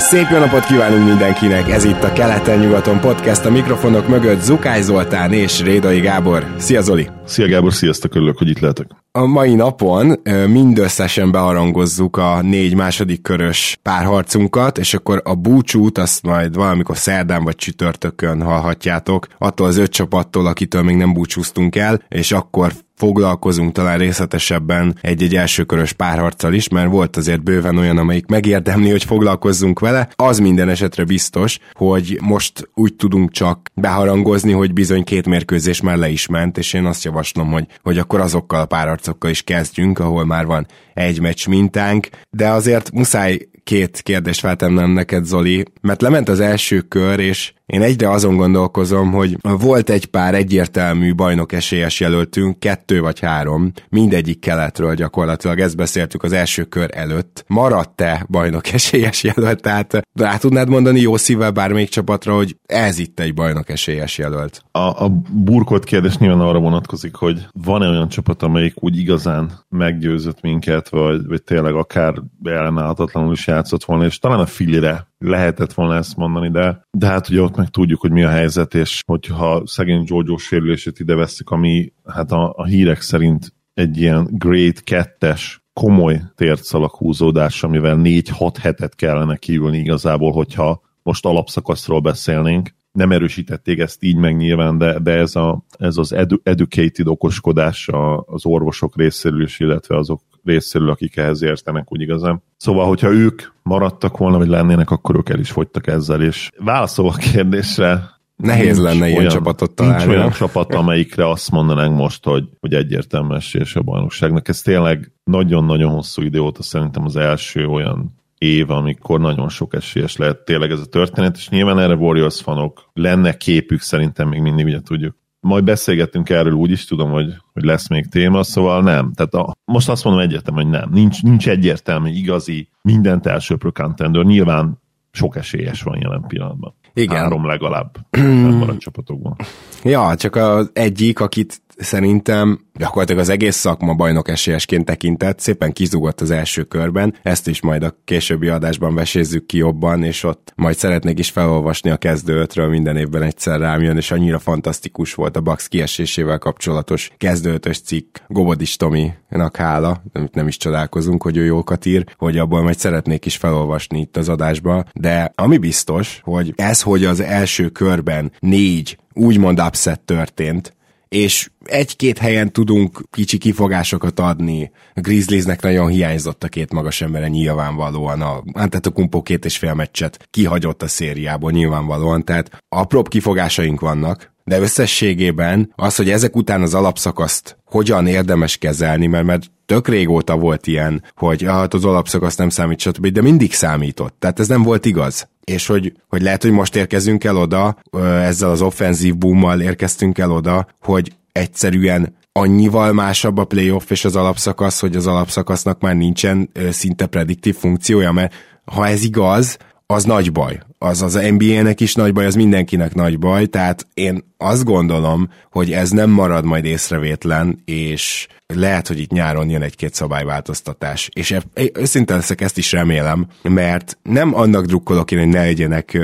Szép jó napot kívánunk mindenkinek! Ez itt a Keleten-nyugaton podcast a mikrofonok mögött Zukály Zoltán és Rédai Gábor. Szia Zoli! Szia Gábor, sziasztok, örülök, hogy itt lehetek. A mai napon mindösszesen beharangozzuk a négy második körös párharcunkat, és akkor a búcsút azt majd valamikor szerdán vagy csütörtökön hallhatjátok, attól az öt csapattól, akitől még nem búcsúztunk el, és akkor foglalkozunk talán részletesebben egy-egy elsőkörös párharccal is, mert volt azért bőven olyan, amelyik megérdemli, hogy foglalkozzunk vele. Az minden esetre biztos, hogy most úgy tudunk csak beharangozni, hogy bizony két mérkőzés már le is ment, és én azt javaslom, hogy, hogy akkor azokkal a párharcokkal is kezdjünk, ahol már van egy meccs mintánk, de azért muszáj két kérdést feltennem neked, Zoli, mert lement az első kör, és én egyre azon gondolkozom, hogy volt egy pár egyértelmű bajnok esélyes jelöltünk, kettő vagy három, mindegyik keletről gyakorlatilag, ezt beszéltük az első kör előtt. Maradt-e bajnok esélyes jelölt? Tehát rá tudnád mondani jó szívvel bármelyik csapatra, hogy ez itt egy bajnok esélyes jelölt? A, a burkolt kérdés nyilván arra vonatkozik, hogy van-e olyan csapat, amelyik úgy igazán meggyőzött minket, vagy, vagy tényleg akár ellenállhatatlanul is játszott volna, és talán a filire lehetett volna ezt mondani, de, de hát ugye ott meg tudjuk, hogy mi a helyzet, és hogyha szegény Jojo sérülését ide veszik, ami hát a, a hírek szerint egy ilyen grade 2-es komoly tércalak húzódás, amivel 4-6 hetet kellene kiülni igazából, hogyha most alapszakaszról beszélnénk. Nem erősítették ezt így meg nyilván, de, de ez, a, ez az edu, educated okoskodás az orvosok részéről is, illetve azok részéről, akik ehhez értenek úgy igazán. Szóval, hogyha ők maradtak volna, vagy lennének, akkor ők el is fogytak ezzel, és válaszol a kérdésre, Nehéz nincs lenne ilyen olyan, csapatot találni. Nincs olyan csapat, amelyikre azt mondanánk most, hogy, hogy egyértelmű esélyes a bajnokságnak. Ez tényleg nagyon-nagyon hosszú idő óta szerintem az első olyan év, amikor nagyon sok esélyes lehet tényleg ez a történet, és nyilván erre Warriors fanok lenne képük szerintem még mindig, ugye tudjuk, majd beszélgetünk erről úgy is, tudom, hogy, hogy lesz még téma, szóval nem. Tehát a, most azt mondom egyértelmű, hogy nem. Nincs, nincs egyértelmű, igazi, mindent elsőprő contender. Nyilván sok esélyes van jelen pillanatban. Igen. Három legalább a csapatokban. Ja, csak az egyik, akit szerintem gyakorlatilag az egész szakma bajnok esélyesként tekintett, szépen kizugott az első körben, ezt is majd a későbbi adásban vesézzük ki jobban, és ott majd szeretnék is felolvasni a kezdő ötről, minden évben egyszer rám jön, és annyira fantasztikus volt a Bax kiesésével kapcsolatos kezdő ötös cikk, Gobodis Tominak hála, amit nem is csodálkozunk, hogy ő jókat ír, hogy abból majd szeretnék is felolvasni itt az adásba, de ami biztos, hogy ez, hogy az első körben négy úgymond upset történt, és egy-két helyen tudunk kicsi kifogásokat adni. A Grizzliesnek nagyon hiányzott a két magas embere nyilvánvalóan. A Antetokumpo két és fél meccset kihagyott a szériából nyilvánvalóan, tehát apróbb kifogásaink vannak, de összességében az, hogy ezek után az alapszakaszt hogyan érdemes kezelni, mert, mert tök régóta volt ilyen, hogy hát az alapszakasz nem számít, stb., de mindig számított. Tehát ez nem volt igaz. És hogy, hogy lehet, hogy most érkezünk el oda, ezzel az offenzív boommal érkeztünk el oda, hogy egyszerűen annyival másabb a playoff és az alapszakasz, hogy az alapszakasznak már nincsen szinte prediktív funkciója, mert ha ez igaz, az nagy baj. Az az NBA-nek is nagy baj, az mindenkinek nagy baj, tehát én azt gondolom, hogy ez nem marad majd észrevétlen, és lehet, hogy itt nyáron jön egy-két szabályváltoztatás. És őszintén leszek, ezt is remélem, mert nem annak drukkolok én, hogy ne legyenek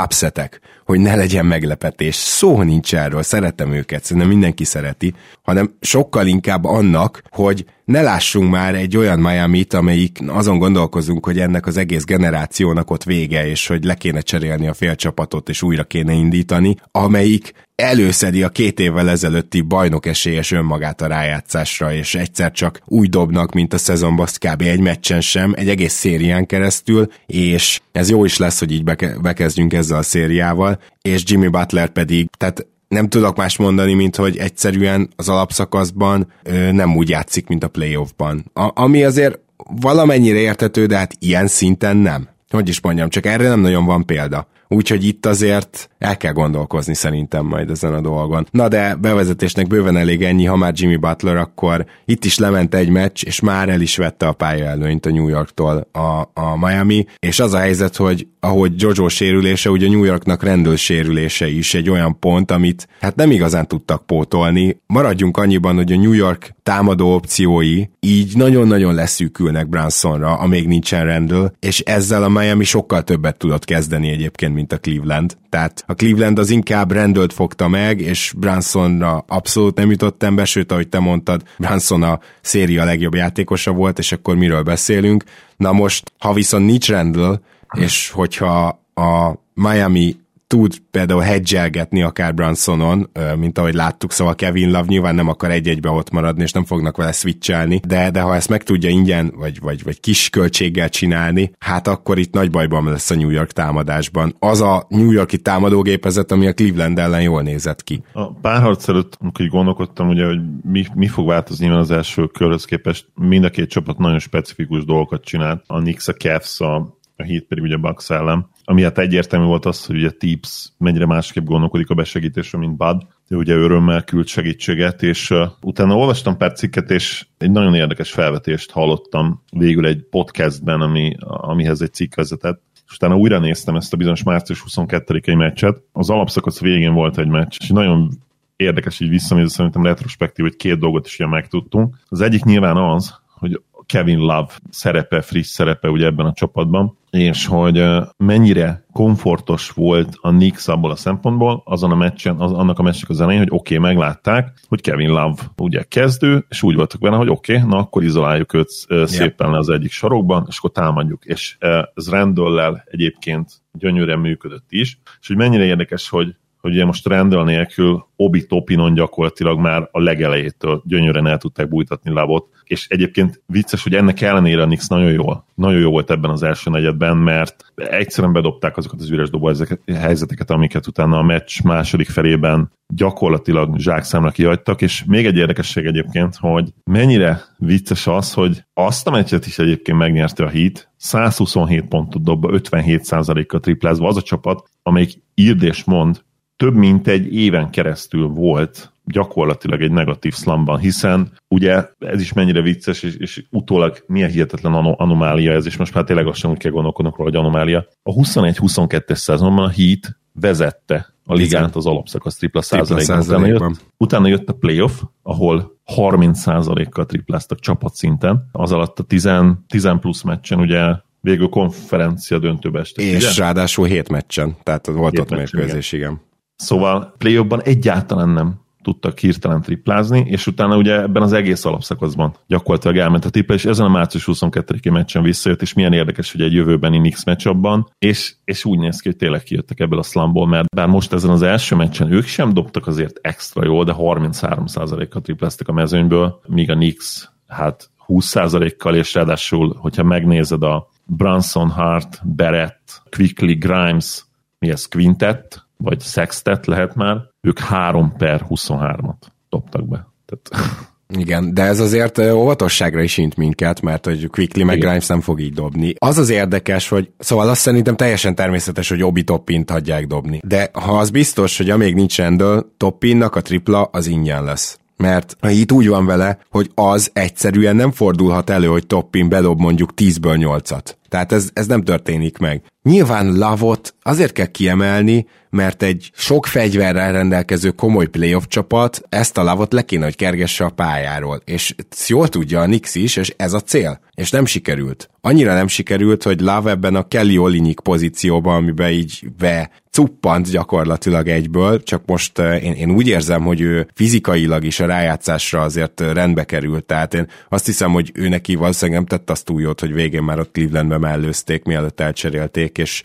upsetek, hogy ne legyen meglepetés. Szó nincs erről, szeretem őket, szerintem mindenki szereti, hanem sokkal inkább annak, hogy ne lássunk már egy olyan Miami-t, amelyik azon gondolkozunk, hogy ennek az egész generációnak ott vége, és hogy le kéne cserélni a félcsapatot, és újra kéne indítani, amelyik előszedi a két évvel ezelőtti bajnok esélyes önmagát a rájátszásra, és egyszer csak úgy dobnak, mint a szezonban, kb. egy meccsen sem, egy egész szérián keresztül, és ez jó is lesz, hogy így beke- bekezdjünk ezzel a szériával, és Jimmy Butler pedig, tehát nem tudok más mondani, mint hogy egyszerűen az alapszakaszban ö, nem úgy játszik, mint a playoffban. A, ami azért valamennyire értető, de hát ilyen szinten nem. Hogy is mondjam, csak erre nem nagyon van példa úgyhogy itt azért el kell gondolkozni szerintem majd ezen a dolgon. Na de bevezetésnek bőven elég ennyi, ha már Jimmy Butler, akkor itt is lement egy meccs, és már el is vette a pályaelőnyt a New Yorktól a, a Miami, és az a helyzet, hogy ahogy Jojo sérülése, ugye New Yorknak rendőr sérülése is egy olyan pont, amit hát nem igazán tudtak pótolni. Maradjunk annyiban, hogy a New York támadó opciói így nagyon-nagyon leszűkülnek Brunsonra, amíg nincsen Randall, és ezzel a Miami sokkal többet tudott kezdeni egyébként, mint a Cleveland. Tehát a Cleveland az inkább Randall-t fogta meg, és Brunsonra abszolút nem jutott ember, sőt, ahogy te mondtad, Brunson a széria legjobb játékosa volt, és akkor miről beszélünk. Na most, ha viszont nincs Randall, és hogyha a Miami tud például hedgelgetni akár Bransonon, mint ahogy láttuk, szóval Kevin Love nyilván nem akar egy-egybe ott maradni, és nem fognak vele switchelni, de, de ha ezt meg tudja ingyen, vagy, vagy, vagy kis költséggel csinálni, hát akkor itt nagy bajban lesz a New York támadásban. Az a New Yorki támadógépezet, ami a Cleveland ellen jól nézett ki. A párharc előtt, amikor gondolkodtam, ugye, hogy mi, mi fog változni az első körhöz képest, mind a két csapat nagyon specifikus dolgokat csinált. A Knicks, a Cavs, a a hét pedig ugye Bucks ellen. Ami hát egyértelmű volt az, hogy ugye Tips mennyire másképp gondolkodik a besegítésről, mint Bud. De ugye örömmel küld segítséget, és uh, utána olvastam pár cikket, és egy nagyon érdekes felvetést hallottam végül egy podcastben, ami, amihez egy cikk vezetett, és utána újra néztem ezt a bizonyos március 22-i meccset. Az alapszakasz végén volt egy meccs, és nagyon érdekes így visszanézni, szerintem retrospektív, hogy két dolgot is ilyen megtudtunk. Az egyik nyilván az, hogy Kevin Love szerepe, friss szerepe ugye ebben a csapatban, és hogy mennyire komfortos volt a Knicks abból a szempontból, azon a meccsen, az, annak a meccsnek az elején, hogy oké, okay, meglátták, hogy Kevin Love ugye kezdő, és úgy voltak benne, hogy oké, okay, na akkor izoláljuk őt szépen le az egyik sarokban, és akkor támadjuk. És ez Randall egyébként gyönyörűen működött is, és hogy mennyire érdekes, hogy hogy ugye most Randall nélkül Obi Topinon gyakorlatilag már a legelejétől gyönyörűen el tudták bújtatni Lavot, és egyébként vicces, hogy ennek ellenére a Nix nagyon jól, nagyon jó volt ebben az első negyedben, mert egyszerűen bedobták azokat az üres dobó helyzeteket, amiket utána a meccs második felében gyakorlatilag zsákszámra kihagytak, és még egy érdekesség egyébként, hogy mennyire vicces az, hogy azt a meccset is egyébként megnyerte a Heat, 127 pontot dobva, 57%-kal triplázva az a csapat, amelyik írd és mond, több mint egy éven keresztül volt gyakorlatilag egy negatív szlamban, hiszen ugye ez is mennyire vicces, és, és utólag milyen hihetetlen anomália ez, és most már tényleg azt sem úgy kell gondolkodnunk róla, hogy anomália. A 21-22-es szezonban a Heat vezette a ligát az alapszakasz tripla százalékban. Utána jött, utána jött a playoff, ahol 30 százalékkal tripláztak csapatszinten. Az alatt a 10, 10 plusz meccsen ugye végül konferencia döntőbe estek. És ugye? ráadásul 7 meccsen, tehát volt ott mérkőzés, igen. igen. Szóval play egyáltalán nem tudtak hirtelen triplázni, és utána ugye ebben az egész alapszakaszban gyakorlatilag elment a tripla, és ezen a március 22-i meccsen visszajött, és milyen érdekes, hogy egy jövőbeni Knicks meccsabban, és, és úgy néz ki, hogy tényleg kijöttek ebből a slumból, mert bár most ezen az első meccsen ők sem dobtak azért extra jól, de 33%-kal tripláztak a mezőnyből, míg a Knicks hát 20%-kal, és ráadásul, hogyha megnézed a Branson, Hart, Barrett, Quickly, Grimes, mi ez, Quintet, vagy sextet lehet már, ők 3 per 23-at dobtak be. Tehát... Igen, de ez azért óvatosságra is int minket, mert hogy Quickly meg Grimes nem fog így dobni. Az az érdekes, hogy szóval azt szerintem teljesen természetes, hogy Obi Toppint hagyják dobni. De ha az biztos, hogy amíg nincs rendől, Toppinnak a tripla az ingyen lesz mert itt úgy van vele, hogy az egyszerűen nem fordulhat elő, hogy Toppin bedob mondjuk 10-ből 8-at. Tehát ez, ez nem történik meg. Nyilván Lavot azért kell kiemelni, mert egy sok fegyverrel rendelkező komoly playoff csapat ezt a Lavot le kéne, hogy kergesse a pályáról. És jól tudja a Nix is, és ez a cél. És nem sikerült. Annyira nem sikerült, hogy Lav ebben a Kelly Olinik pozícióban, amiben így be cuppant gyakorlatilag egyből, csak most eh, én, én úgy érzem, hogy ő fizikailag is a rájátszásra azért rendbe került, tehát én azt hiszem, hogy ő neki valószínűleg nem tett azt túl jót, hogy végén már ott Mellőzték, mielőtt elcserélték, és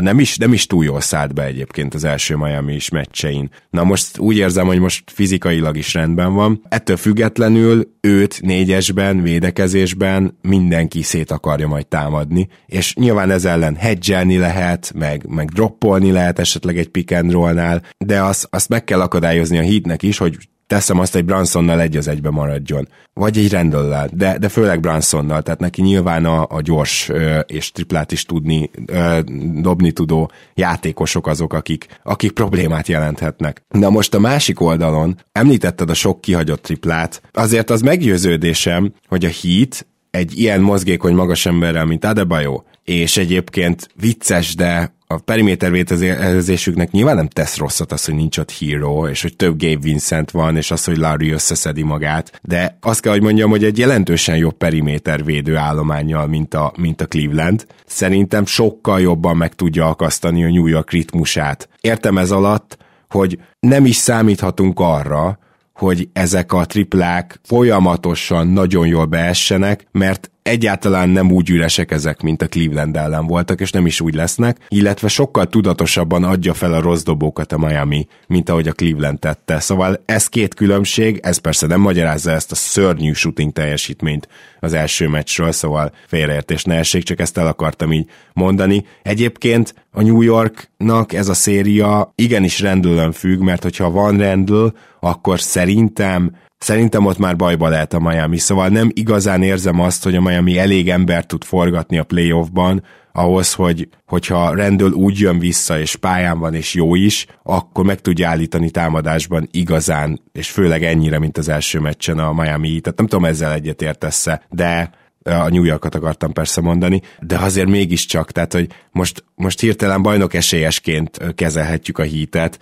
nem is, nem is túl jól szállt be egyébként az első Miami is meccsein. Na most úgy érzem, hogy most fizikailag is rendben van. Ettől függetlenül őt négyesben, védekezésben mindenki szét akarja majd támadni, és nyilván ez ellen hedgelni lehet, meg, meg droppolni lehet esetleg egy pick and roll-nál, de azt, azt meg kell akadályozni a hitnek is, hogy teszem azt, egy Bransonnal egy az egybe maradjon. Vagy egy Randall-lel, de, de főleg Bransonnal, tehát neki nyilván a, a gyors ö, és triplát is tudni, ö, dobni tudó játékosok azok, akik, akik problémát jelenthetnek. De most a másik oldalon említetted a sok kihagyott triplát, azért az meggyőződésem, hogy a Heat egy ilyen mozgékony magas emberrel, mint Adebayo, és egyébként vicces, de a periméter vétezésüknek nyilván nem tesz rosszat az, hogy nincs ott Hero, és hogy több Gabe Vincent van, és az, hogy Larry összeszedi magát, de azt kell, hogy mondjam, hogy egy jelentősen jobb periméter védő állományjal, mint a, mint a Cleveland, szerintem sokkal jobban meg tudja akasztani a New York ritmusát. Értem ez alatt, hogy nem is számíthatunk arra, hogy ezek a triplák folyamatosan nagyon jól beessenek, mert egyáltalán nem úgy üresek ezek, mint a Cleveland ellen voltak, és nem is úgy lesznek, illetve sokkal tudatosabban adja fel a rossz dobókat a Miami, mint ahogy a Cleveland tette. Szóval ez két különbség, ez persze nem magyarázza ezt a szörnyű shooting teljesítményt az első meccsről, szóval félreértés ne essék, csak ezt el akartam így mondani. Egyébként a New Yorknak ez a széria igenis rendülön függ, mert hogyha van rendül, akkor szerintem Szerintem ott már bajba lehet a Miami, szóval nem igazán érzem azt, hogy a Miami elég ember tud forgatni a playoffban, ahhoz, hogy, hogyha rendől úgy jön vissza, és pályán van, és jó is, akkor meg tudja állítani támadásban igazán, és főleg ennyire, mint az első meccsen a Miami. Tehát nem tudom, ezzel egyet értesz de a New Yorkot akartam persze mondani, de azért mégiscsak, tehát hogy most, most hirtelen bajnok esélyesként kezelhetjük a hítet,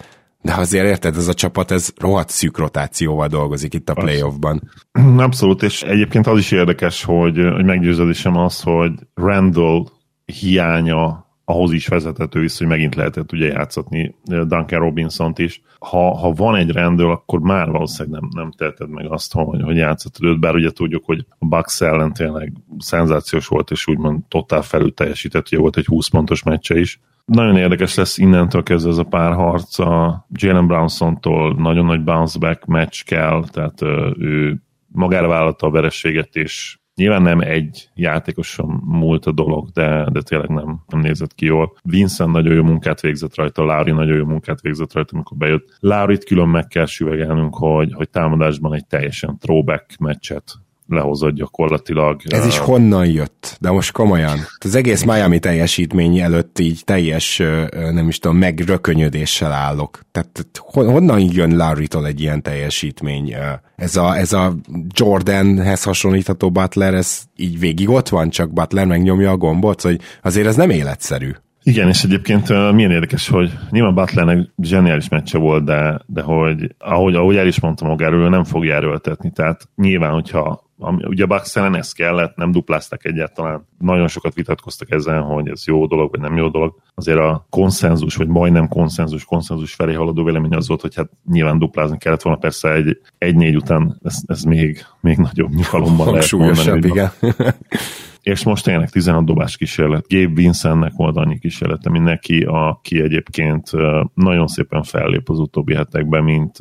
de azért érted, ez a csapat, ez rohadt szűk rotációval dolgozik itt a playoffban. Abszolút, és egyébként az is érdekes, hogy, hogy meggyőződésem az, hogy Randall hiánya ahhoz is vezethető vissza, hogy megint lehetett ugye játszatni Duncan Robinson-t is. Ha, ha van egy rendőr, akkor már valószínűleg nem, nem teheted meg azt, hogy, hogy játszhatod őt, bár ugye tudjuk, hogy a Bucks ellen tényleg szenzációs volt, és úgymond totál felül teljesített, ugye volt egy 20 pontos meccse is. Nagyon érdekes lesz innentől kezdve ez a párharc. A Jalen Brownson-tól nagyon nagy bounce back meccs kell, tehát ő magára vállalta a verességet, és Nyilván nem egy játékosan múlt a dolog, de, de tényleg nem, nem nézett ki jól. Vincent nagyon jó munkát végzett rajta, Lauri nagyon jó munkát végzett rajta, amikor bejött. Laurit külön meg kell süvegelnünk, hogy, hogy támadásban egy teljesen throwback meccset lehozott gyakorlatilag. Ez is honnan jött? De most komolyan. Az egész Miami teljesítmény előtt így teljes, nem is tudom, megrökönyödéssel állok. Tehát honnan jön Larry-tól egy ilyen teljesítmény? Ez a, ez a Jordanhez hasonlítható Butler, ez így végig ott van, csak Butler megnyomja a gombot, hogy azért ez nem életszerű. Igen, és egyébként milyen érdekes, hogy nyilván Butlernek zseniális meccse volt, de, de hogy ahogy, ahogy el is mondtam magáról, nem fogja erőltetni. Tehát nyilván, hogyha ami, ugye a Bucks ellen ez kellett, nem dupláztak egyáltalán. Nagyon sokat vitatkoztak ezen, hogy ez jó dolog, vagy nem jó dolog. Azért a konszenzus, vagy majdnem konszenzus, konszenzus felé haladó vélemény az volt, hogy hát nyilván duplázni kellett volna. Persze egy, egy négy után ez, ez még, még nagyobb nyugalomban lehet mondani. igen. és most tényleg 16 dobás kísérlet. Gabe Vincentnek volt annyi kísérlete, mint neki, aki egyébként nagyon szépen fellép az utóbbi hetekben, mint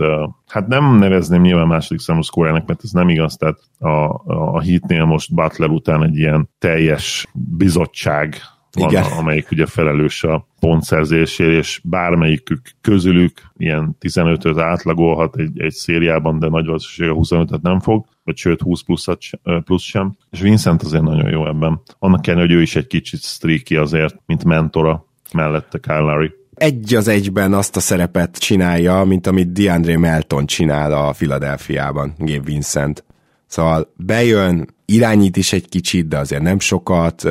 hát nem nevezném nyilván második számú szkórának, mert ez nem igaz, tehát a, a hitnél most Butler után egy ilyen teljes bizottság van, Igen. amelyik ugye felelős a pontszerzésért, és bármelyikük közülük ilyen 15-öt átlagolhat egy, egy szériában, de nagy valószínűség a 25-et nem fog, vagy sőt 20 pluszat, plusz sem. És Vincent azért nagyon jó ebben. Annak ellenére, hogy ő is egy kicsit streaky azért, mint mentora mellette Kyle Larry egy az egyben azt a szerepet csinálja, mint amit DeAndre Melton csinál a Philadelphiában, Gabe Vincent. Szóval bejön, irányít is egy kicsit, de azért nem sokat,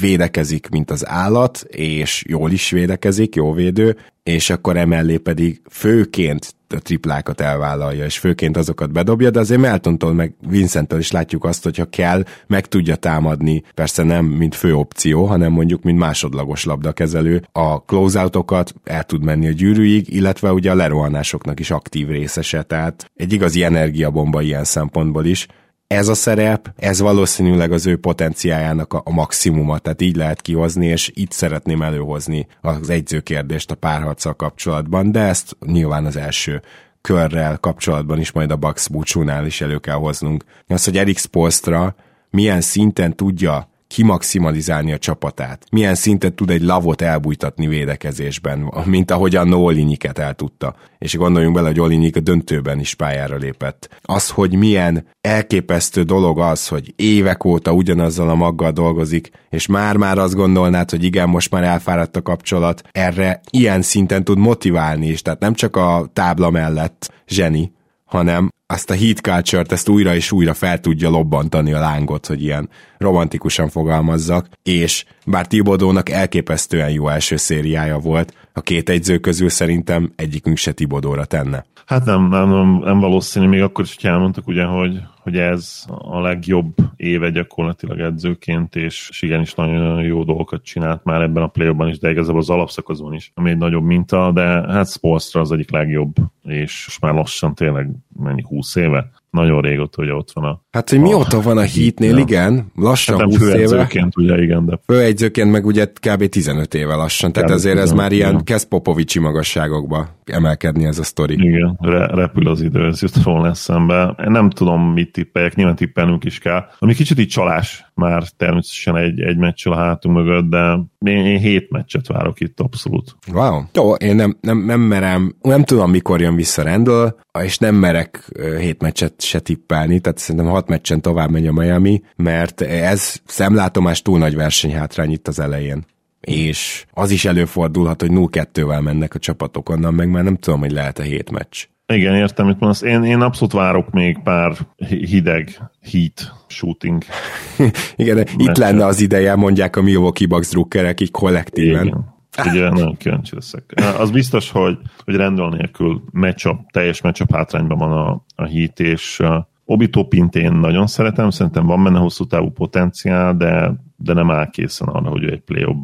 védekezik, mint az állat, és jól is védekezik, jó védő, és akkor emellé pedig főként a triplákat elvállalja, és főként azokat bedobja, de azért Meltontól meg Vincenttől is látjuk azt, hogyha kell, meg tudja támadni, persze nem mint fő opció, hanem mondjuk mint másodlagos labdakezelő, a closeoutokat el tud menni a gyűrűig, illetve ugye a lerohanásoknak is aktív részese, tehát egy igazi energiabomba ilyen szempontból is, ez a szerep, ez valószínűleg az ő potenciájának a, a maximuma, tehát így lehet kihozni, és itt szeretném előhozni az egyzőkérdést a párharccal kapcsolatban, de ezt nyilván az első körrel kapcsolatban is majd a Bucks búcsúnál is elő kell hoznunk. Az, hogy Eric Spolstra milyen szinten tudja kimaximalizálni a csapatát. Milyen szintet tud egy lavot elbújtatni védekezésben, mint ahogyan Olinyiket el tudta. És gondoljunk bele, hogy Olinyik a döntőben is pályára lépett. Az, hogy milyen elképesztő dolog az, hogy évek óta ugyanazzal a maggal dolgozik, és már-már azt gondolnád, hogy igen, most már elfáradt a kapcsolat, erre ilyen szinten tud motiválni is, tehát nem csak a tábla mellett zseni, hanem azt a heat culture ezt újra és újra fel tudja lobbantani a lángot, hogy ilyen romantikusan fogalmazzak, és bár Tibodónak elképesztően jó első szériája volt, a két egyző közül szerintem egyikünk se Tibodóra tenne. Hát nem, nem, nem, nem valószínű, még akkor is, hogy elmondtuk ugye, hogy, hogy ez a legjobb éve gyakorlatilag edzőként, és, és igenis nagyon jó dolgokat csinált már ebben a play is, de igazából az alapszakaszon is, ami egy nagyobb minta, de hát Spolstra az egyik legjobb, és már lassan tényleg mennyi 20 éve. Nagyon régóta, hogy ott van a... Hát, hogy mióta van a hitnél, ja. igen, lassan hát 20 éve. ugye, igen, de... Főegyzőként meg ugye kb. 15 éve lassan, tehát azért ez már ilyen kezd Popovicsi magasságokba emelkedni ez a sztori. Igen, re- repül az idő, ez jut volna eszembe. Én nem tudom, mit tippeljek, nyilván tippelnünk is kell. Ami kicsit így csalás már természetesen egy, egy meccsel a hátunk mögött, de én, én hét meccset várok itt abszolút. Wow. Jó, én nem, nem, nem merem, nem tudom, mikor jön vissza Randall, és nem merek hét meccset se tippelni, tehát szerintem hat meccsen tovább megy a Miami, mert ez szemlátomás túl nagy versenyhátrány itt az elején és az is előfordulhat, hogy 0-2-vel mennek a csapatok, onnan meg már nem tudom, hogy lehet a hét meccs. Igen, értem, mit mondasz. Én, én abszolút várok még pár hideg heat shooting. Igen, itt lenne az ideje, mondják a Milwaukee Bucks drukkerek így kollektíven. Igen. Ugye nagyon kíváncsi leszek. Az biztos, hogy, hogy rendel nélkül matchup, teljes matchup hátrányban van a, a hit, és Obito Pintén nagyon szeretem, szerintem van benne hosszú távú potenciál, de, de nem áll készen arra, hogy egy play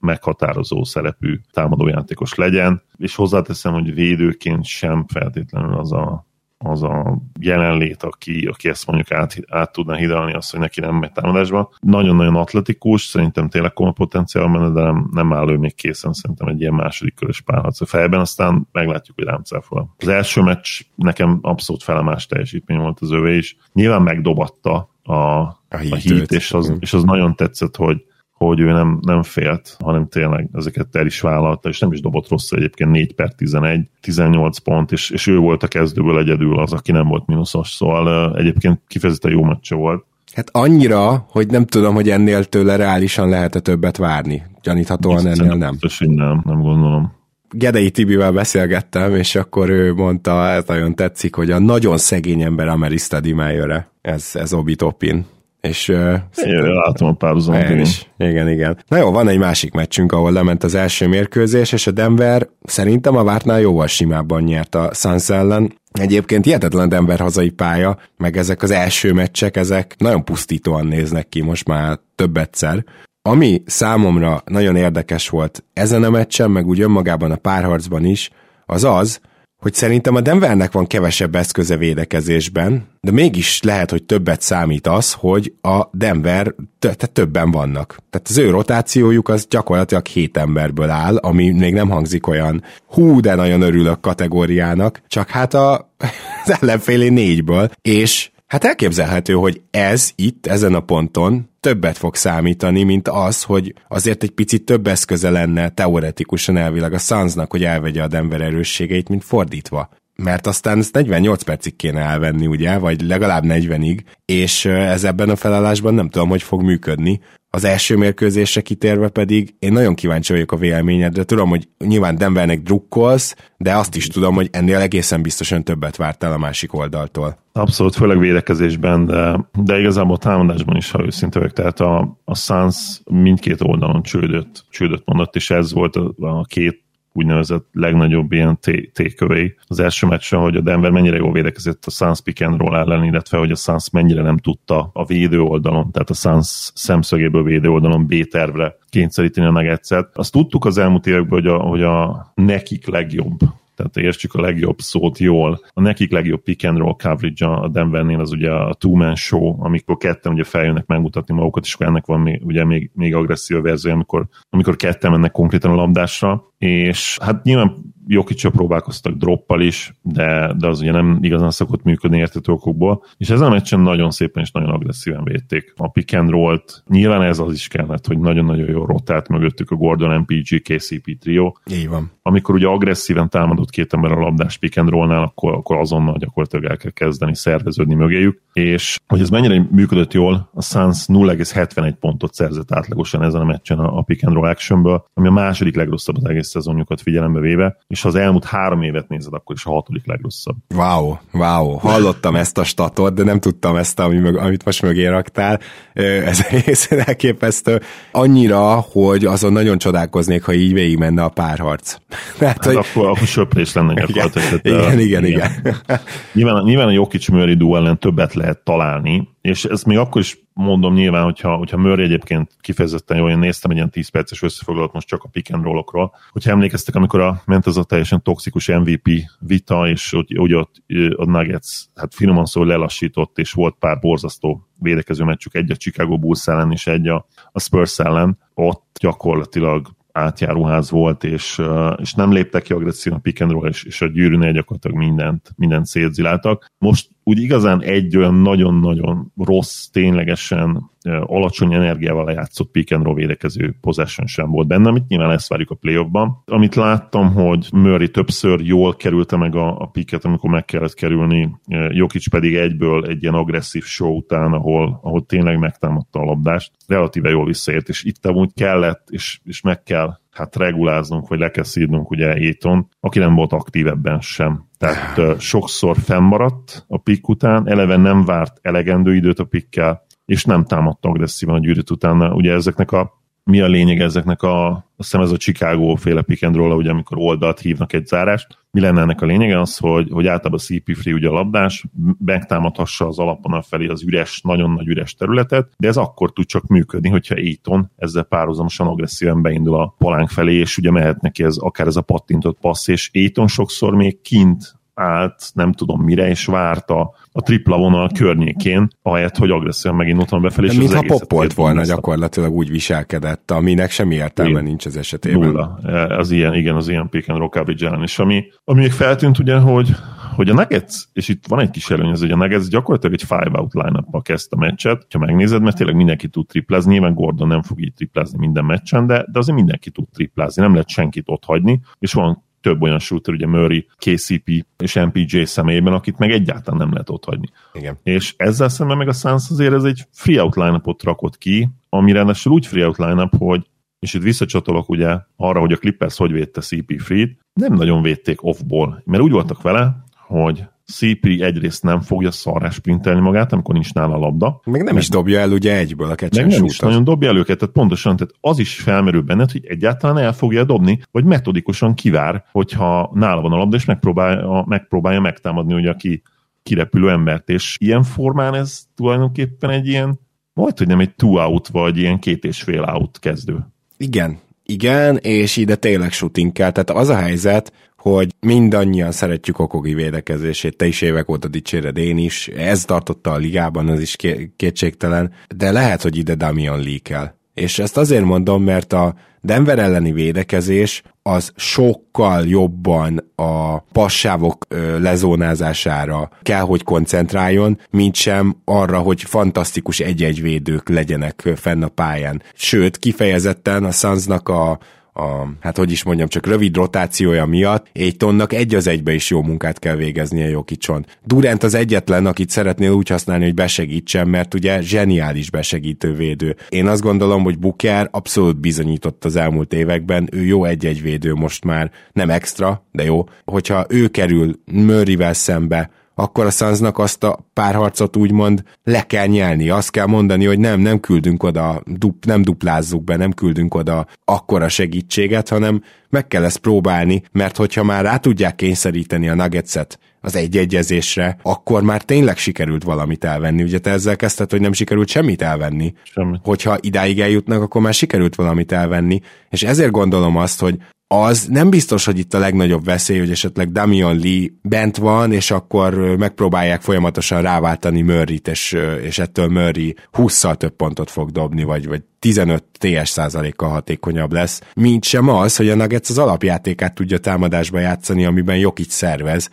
meghatározó szerepű támadójátékos legyen, és hozzáteszem, hogy védőként sem feltétlenül az a az a jelenlét, aki, aki ezt mondjuk át, át tudná hidalni, azt, hogy neki nem megy támadásba. Nagyon-nagyon atletikus, szerintem tényleg komoly potenciál benne, de nem, nem áll ő még készen, szerintem egy ilyen második körös párharc a fejben, aztán meglátjuk, hogy rám cáfol. Az első meccs nekem abszolút felemás teljesítmény volt az övé is. Nyilván megdobatta a, a, a hit, és az, és az nagyon tetszett, hogy hogy ő nem, nem félt, hanem tényleg ezeket el is vállalta, és nem is dobott rossz egyébként 4 per 11, 18 pont, és, és ő volt a kezdőből egyedül az, aki nem volt mínuszos, szóval egyébként kifejezetten jó meccse volt. Hát annyira, hogy nem tudom, hogy ennél tőle reálisan lehet-e többet várni. Gyaníthatóan Biztos, ennél nem. Biztos, hogy nem, nem gondolom. Gedei Tibivel beszélgettem, és akkor ő mondta, ez nagyon tetszik, hogy a nagyon szegény ember Amerista Dimájöre. Ez, ez Obi Topin és uh, Én látom a párhuzamot. Igen. igen, igen. Na jó, van egy másik meccsünk, ahol lement az első mérkőzés, és a Denver szerintem a vártnál jóval simábban nyert a Suns ellen. Egyébként hihetetlen Denver hazai pálya, meg ezek az első meccsek, ezek nagyon pusztítóan néznek ki most már több egyszer. Ami számomra nagyon érdekes volt ezen a meccsen, meg úgy önmagában a párharcban is, az az, hogy szerintem a Denvernek van kevesebb eszköze védekezésben, de mégis lehet, hogy többet számít az, hogy a Denver, tehát többen vannak. Tehát az ő rotációjuk az gyakorlatilag hét emberből áll, ami még nem hangzik olyan hú, de nagyon örülök kategóriának, csak hát a, az ellenfélé négyből, és Hát elképzelhető, hogy ez itt, ezen a ponton többet fog számítani, mint az, hogy azért egy picit több eszköze lenne teoretikusan elvileg a Sunsnak, hogy elvegye a Denver erősségeit, mint fordítva. Mert aztán ezt 48 percig kéne elvenni, ugye, vagy legalább 40-ig, és ez ebben a felállásban nem tudom, hogy fog működni. Az első mérkőzésre kitérve pedig én nagyon kíváncsi vagyok a véleményedre. Tudom, hogy nyilván Denvernek drukkolsz, de azt is tudom, hogy ennél egészen biztosan többet vártál a másik oldaltól. Abszolút, főleg védekezésben, de, de igazából támadásban is, ha őszinte vagyok. Tehát a, a Suns mindkét oldalon csődött, csődött mondott, és ez volt a, a két úgynevezett legnagyobb ilyen takeaway az első meccsen, hogy a Denver mennyire jól védekezett a Suns pick and roll ellen, illetve hogy a Suns mennyire nem tudta a védő oldalon, tehát a Suns szemszögéből védő oldalon B-tervre kényszeríteni a negetszet. Azt tudtuk az elmúlt években, hogy a, hogy a nekik legjobb tehát értsük a legjobb szót jól. A nekik legjobb pick and roll coverage a Denvernél az ugye a two-man show, amikor ketten ugye feljönnek megmutatni magukat, és akkor ennek van még, ugye még, még agresszív verzió, amikor, amikor ketten mennek konkrétan a labdásra, és hát nyilván Jokicsa próbálkoztak droppal is, de, de az ugye nem igazán szokott működni értető okokból, és ezen a meccsen nagyon szépen és nagyon agresszíven védték a pick and roll-t. Nyilván ez az is kellett, hogy nagyon-nagyon jó rotált mögöttük a Gordon MPG KCP trio. Így van. Amikor ugye agresszíven támadott két ember a labdás pick and roll-nál, akkor, akkor azonnal gyakorlatilag el kell kezdeni szerveződni mögéjük, és hogy ez mennyire működött jól, a Suns 0,71 pontot szerzett átlagosan ezen a meccsen a pick and roll actionből, ami a második legrosszabb az egész szezonjukat figyelembe véve, és ha az elmúlt három évet nézed, akkor is a hatodik legrosszabb. Wow, wow, hallottam ezt a statot, de nem tudtam ezt, amit most mögé raktál. Ez egészen elképesztő. Annyira, hogy azon nagyon csodálkoznék, ha így végig menne a párharc. Tehát, hát hogy... akkor, akkor söprés lenne gyakorlatilag. Igen, igen, igen. igen. nyilván, nyilván a Jokic Murray ellen többet lehet találni, és ezt még akkor is mondom nyilván, hogyha, hogyha Murray egyébként kifejezetten jól, én néztem egy ilyen 10 perces összefoglalót most csak a pick and rollokról. Hogyha emlékeztek, amikor a, ment az a teljesen toxikus MVP vita, és úgy, úgy ott a Nuggets, hát finoman szól lelassított, és volt pár borzasztó védekező meccsük, egy a Chicago Bulls ellen, és egy a, a Spurs ellen, ott gyakorlatilag átjáróház volt, és, és nem léptek ki agresszívan a pick and roll, és, és a gyűrűnél gyakorlatilag mindent, mindent szétziláltak. Most úgy igazán egy olyan nagyon-nagyon rossz, ténylegesen alacsony energiával lejátszott pick and roll védekező possession sem volt benne, amit nyilván ezt várjuk a playoffban. Amit láttam, hogy Murray többször jól kerülte meg a, a picket, amikor meg kellett kerülni, Jokic pedig egyből egy ilyen agresszív show után, ahol, ahol tényleg megtámadta a labdást, relatíve jól visszaért, és itt amúgy kellett, és, és meg kell hát reguláznunk, vagy le kell szídnunk ugye Éton, aki nem volt aktív ebben sem. Tehát uh, sokszor fennmaradt a pikk után, eleve nem várt elegendő időt a pikkel, és nem támadta agresszívan a gyűrűt utána. Ugye ezeknek a mi a lényeg ezeknek a, azt hiszem ez a Chicago féle pick and roll, ugye amikor oldalt hívnak egy zárást. Mi lenne ennek a lényege? Az, hogy, hogy általában a CP free ugye a labdás, megtámadhassa az alapon felé az üres, nagyon nagy üres területet, de ez akkor tud csak működni, hogyha Aiton ezzel párhuzamosan agresszíven beindul a palánk felé, és ugye mehet neki ez, akár ez a pattintott passz, és Aiton sokszor még kint állt, nem tudom mire, és várta a tripla vonal környékén, ahelyett, hogy agresszívan megint ott van befelé. Mintha poppolt volna gyakorlatilag úgy viselkedett, aminek semmi értelme igen. nincs az esetében. Nulla. Az ilyen, igen, az ilyen pick and roll coverage ellen. És ami, ami még feltűnt ugye, hogy hogy a Nuggets, és itt van egy kis előny, az, hogy a Nuggets gyakorlatilag egy five-out line kezdte a meccset, ha megnézed, mert tényleg mindenki tud triplázni, nyilván Gordon nem fog így triplázni minden meccsen, de, de azért mindenki tud triplázni, nem lehet senkit ott hagyni, és van több olyan shooter, ugye Murray, KCP és MPJ személyében, akit meg egyáltalán nem lehet ott hagyni. Igen. És ezzel szemben meg a Suns azért ez egy free out line rakott ki, ami ráadásul úgy free out line hogy és itt visszacsatolok ugye arra, hogy a Clippers hogy védte CP free nem nagyon védték off-ból, mert úgy voltak vele, hogy CP egyrészt nem fogja szarrá sprintelni magát, amikor nincs nála a labda. Meg nem is dobja el ugye egyből a catch Meg nem is nagyon dobja el őket, tehát pontosan, tehát az is felmerül benned, hogy egyáltalán el fogja dobni, vagy metodikusan kivár, hogyha nála van a labda, és megpróbálja, megpróbálja megtámadni ugye a ki, kirepülő embert, és ilyen formán ez tulajdonképpen egy ilyen, majd hogy nem egy two out, vagy ilyen két és fél out kezdő. Igen, igen, és ide tényleg shooting kell. Tehát az a helyzet, hogy mindannyian szeretjük Okogi védekezését, te is évek óta dicséred, én is, ez tartotta a ligában, az is kétségtelen, de lehet, hogy ide Damian Lee kell. És ezt azért mondom, mert a Denver elleni védekezés az sokkal jobban a passávok lezónázására kell, hogy koncentráljon, mint sem arra, hogy fantasztikus egy-egy védők legyenek fenn a pályán. Sőt, kifejezetten a Sunsnak a a, hát hogy is mondjam, csak rövid rotációja miatt tonnak egy az egybe is jó munkát kell végeznie Jokicson. Durant az egyetlen, akit szeretnél úgy használni, hogy besegítsen, mert ugye zseniális besegítő védő. Én azt gondolom, hogy Booker abszolút bizonyított az elmúlt években, ő jó egy-egy védő most már, nem extra, de jó. Hogyha ő kerül Murrayvel szembe, akkor a Sunsnak azt a párharcot úgymond le kell nyelni. Azt kell mondani, hogy nem, nem küldünk oda, dup, nem duplázzuk be, nem küldünk oda akkora segítséget, hanem meg kell ezt próbálni, mert hogyha már rá tudják kényszeríteni a Nuggetset az egyegyezésre, akkor már tényleg sikerült valamit elvenni. Ugye te ezzel kezdted, hogy nem sikerült semmit elvenni. Semmi. Hogyha idáig eljutnak, akkor már sikerült valamit elvenni. És ezért gondolom azt, hogy az nem biztos, hogy itt a legnagyobb veszély, hogy esetleg Damian Lee bent van, és akkor megpróbálják folyamatosan ráváltani Murray-t, és, és ettől Murray 20 több pontot fog dobni, vagy, vagy 15 TS százalékkal hatékonyabb lesz, mint sem az, hogy a Nuggets az alapjátékát tudja támadásba játszani, amiben Jokic szervez,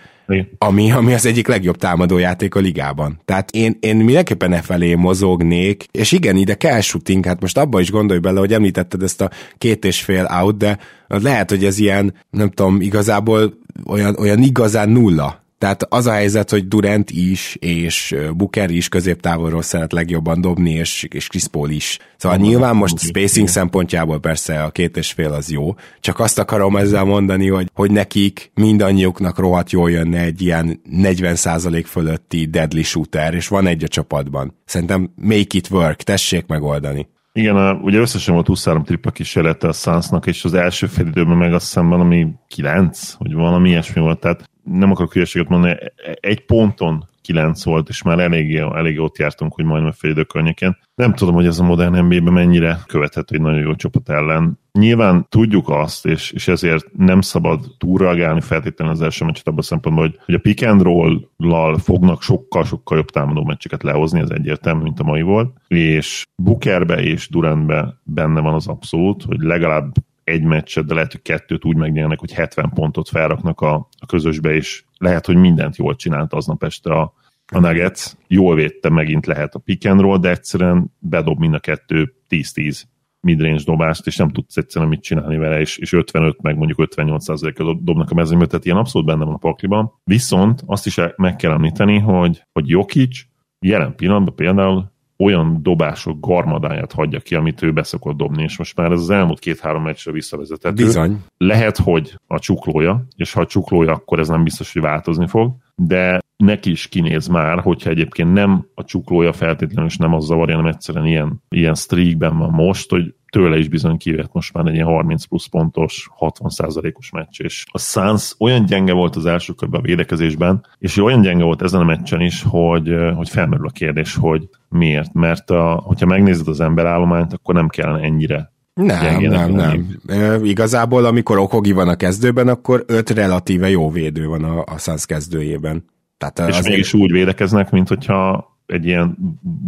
ami, ami az egyik legjobb támadójáték a ligában. Tehát én, én mindenképpen e felé mozognék, és igen, ide kell shooting, hát most abba is gondolj bele, hogy említetted ezt a két és fél out, de lehet, hogy ez ilyen, nem tudom, igazából olyan, olyan igazán nulla tehát az a helyzet, hogy Durant is, és Booker is középtávolról szeret legjobban dobni, és, és Chris Paul is. Szóval ah, nyilván most spacing szempontjából persze a két és fél az jó, csak azt akarom ezzel mondani, hogy, hogy nekik mindannyiuknak rohadt jól jönne egy ilyen 40% fölötti deadly shooter, és van egy a csapatban. Szerintem make it work, tessék megoldani. Igen, a, ugye összesen volt 23 tripla kísérlete a Sunsnak, és az első fél időben meg azt hiszem valami 9, vagy valami ilyesmi volt, tehát nem akarok hülyeséget mondani, egy ponton 9 volt, és már eléggé, eléggé ott jártunk, hogy majdnem a fél idő környékén. Nem tudom, hogy ez a modern NBA-ben mennyire követhető egy nagyon jó csapat ellen. Nyilván tudjuk azt, és, és ezért nem szabad túlreagálni feltétlenül az első meccset abban a szempontból, hogy, hogy a pick and roll-lal fognak sokkal-sokkal jobb támadó meccseket lehozni, ez egyértelmű, mint a mai volt, és Bookerbe és Durantbe benne van az abszolút, hogy legalább egy meccset, de lehet, hogy kettőt úgy megnyernek, hogy 70 pontot felraknak a, a közösbe, és lehet, hogy mindent jól csinált aznap este a, a Nuggets. Jól védte megint lehet a pick and roll, de egyszerűen bedob mind a kettő 10-10 midrange dobást, és nem tudsz egyszerűen mit csinálni vele, és, és 55 meg mondjuk 58 kal dobnak a mezőnybe, tehát ilyen abszolút benne van a pakliban. Viszont azt is meg kell említeni, hogy, hogy Jokic jelen pillanatban például olyan dobások garmadáját hagyja ki, amit ő beszokott dobni, és most már ez az elmúlt két-három meccsre visszavezetett. Bizony. Lehet, hogy a csuklója, és ha a csuklója, akkor ez nem biztos, hogy változni fog, de neki is kinéz már, hogyha egyébként nem a csuklója feltétlenül, és nem az zavarja, hanem egyszerűen ilyen, ilyen streakben van most, hogy tőle is bizony kivett most már egy ilyen 30 plusz pontos, 60%-os meccs, és a Suns olyan gyenge volt az első körben a védekezésben, és olyan gyenge volt ezen a meccsen is, hogy, hogy felmerül a kérdés, hogy miért, mert a, hogyha megnézed az emberállományt, akkor nem kellene ennyire nem, nem, nem. E, igazából, amikor Okogi van a kezdőben, akkor öt relatíve jó védő van a, a Suns kezdőjében. Tehát és azért... mégis úgy védekeznek, mint hogyha egy ilyen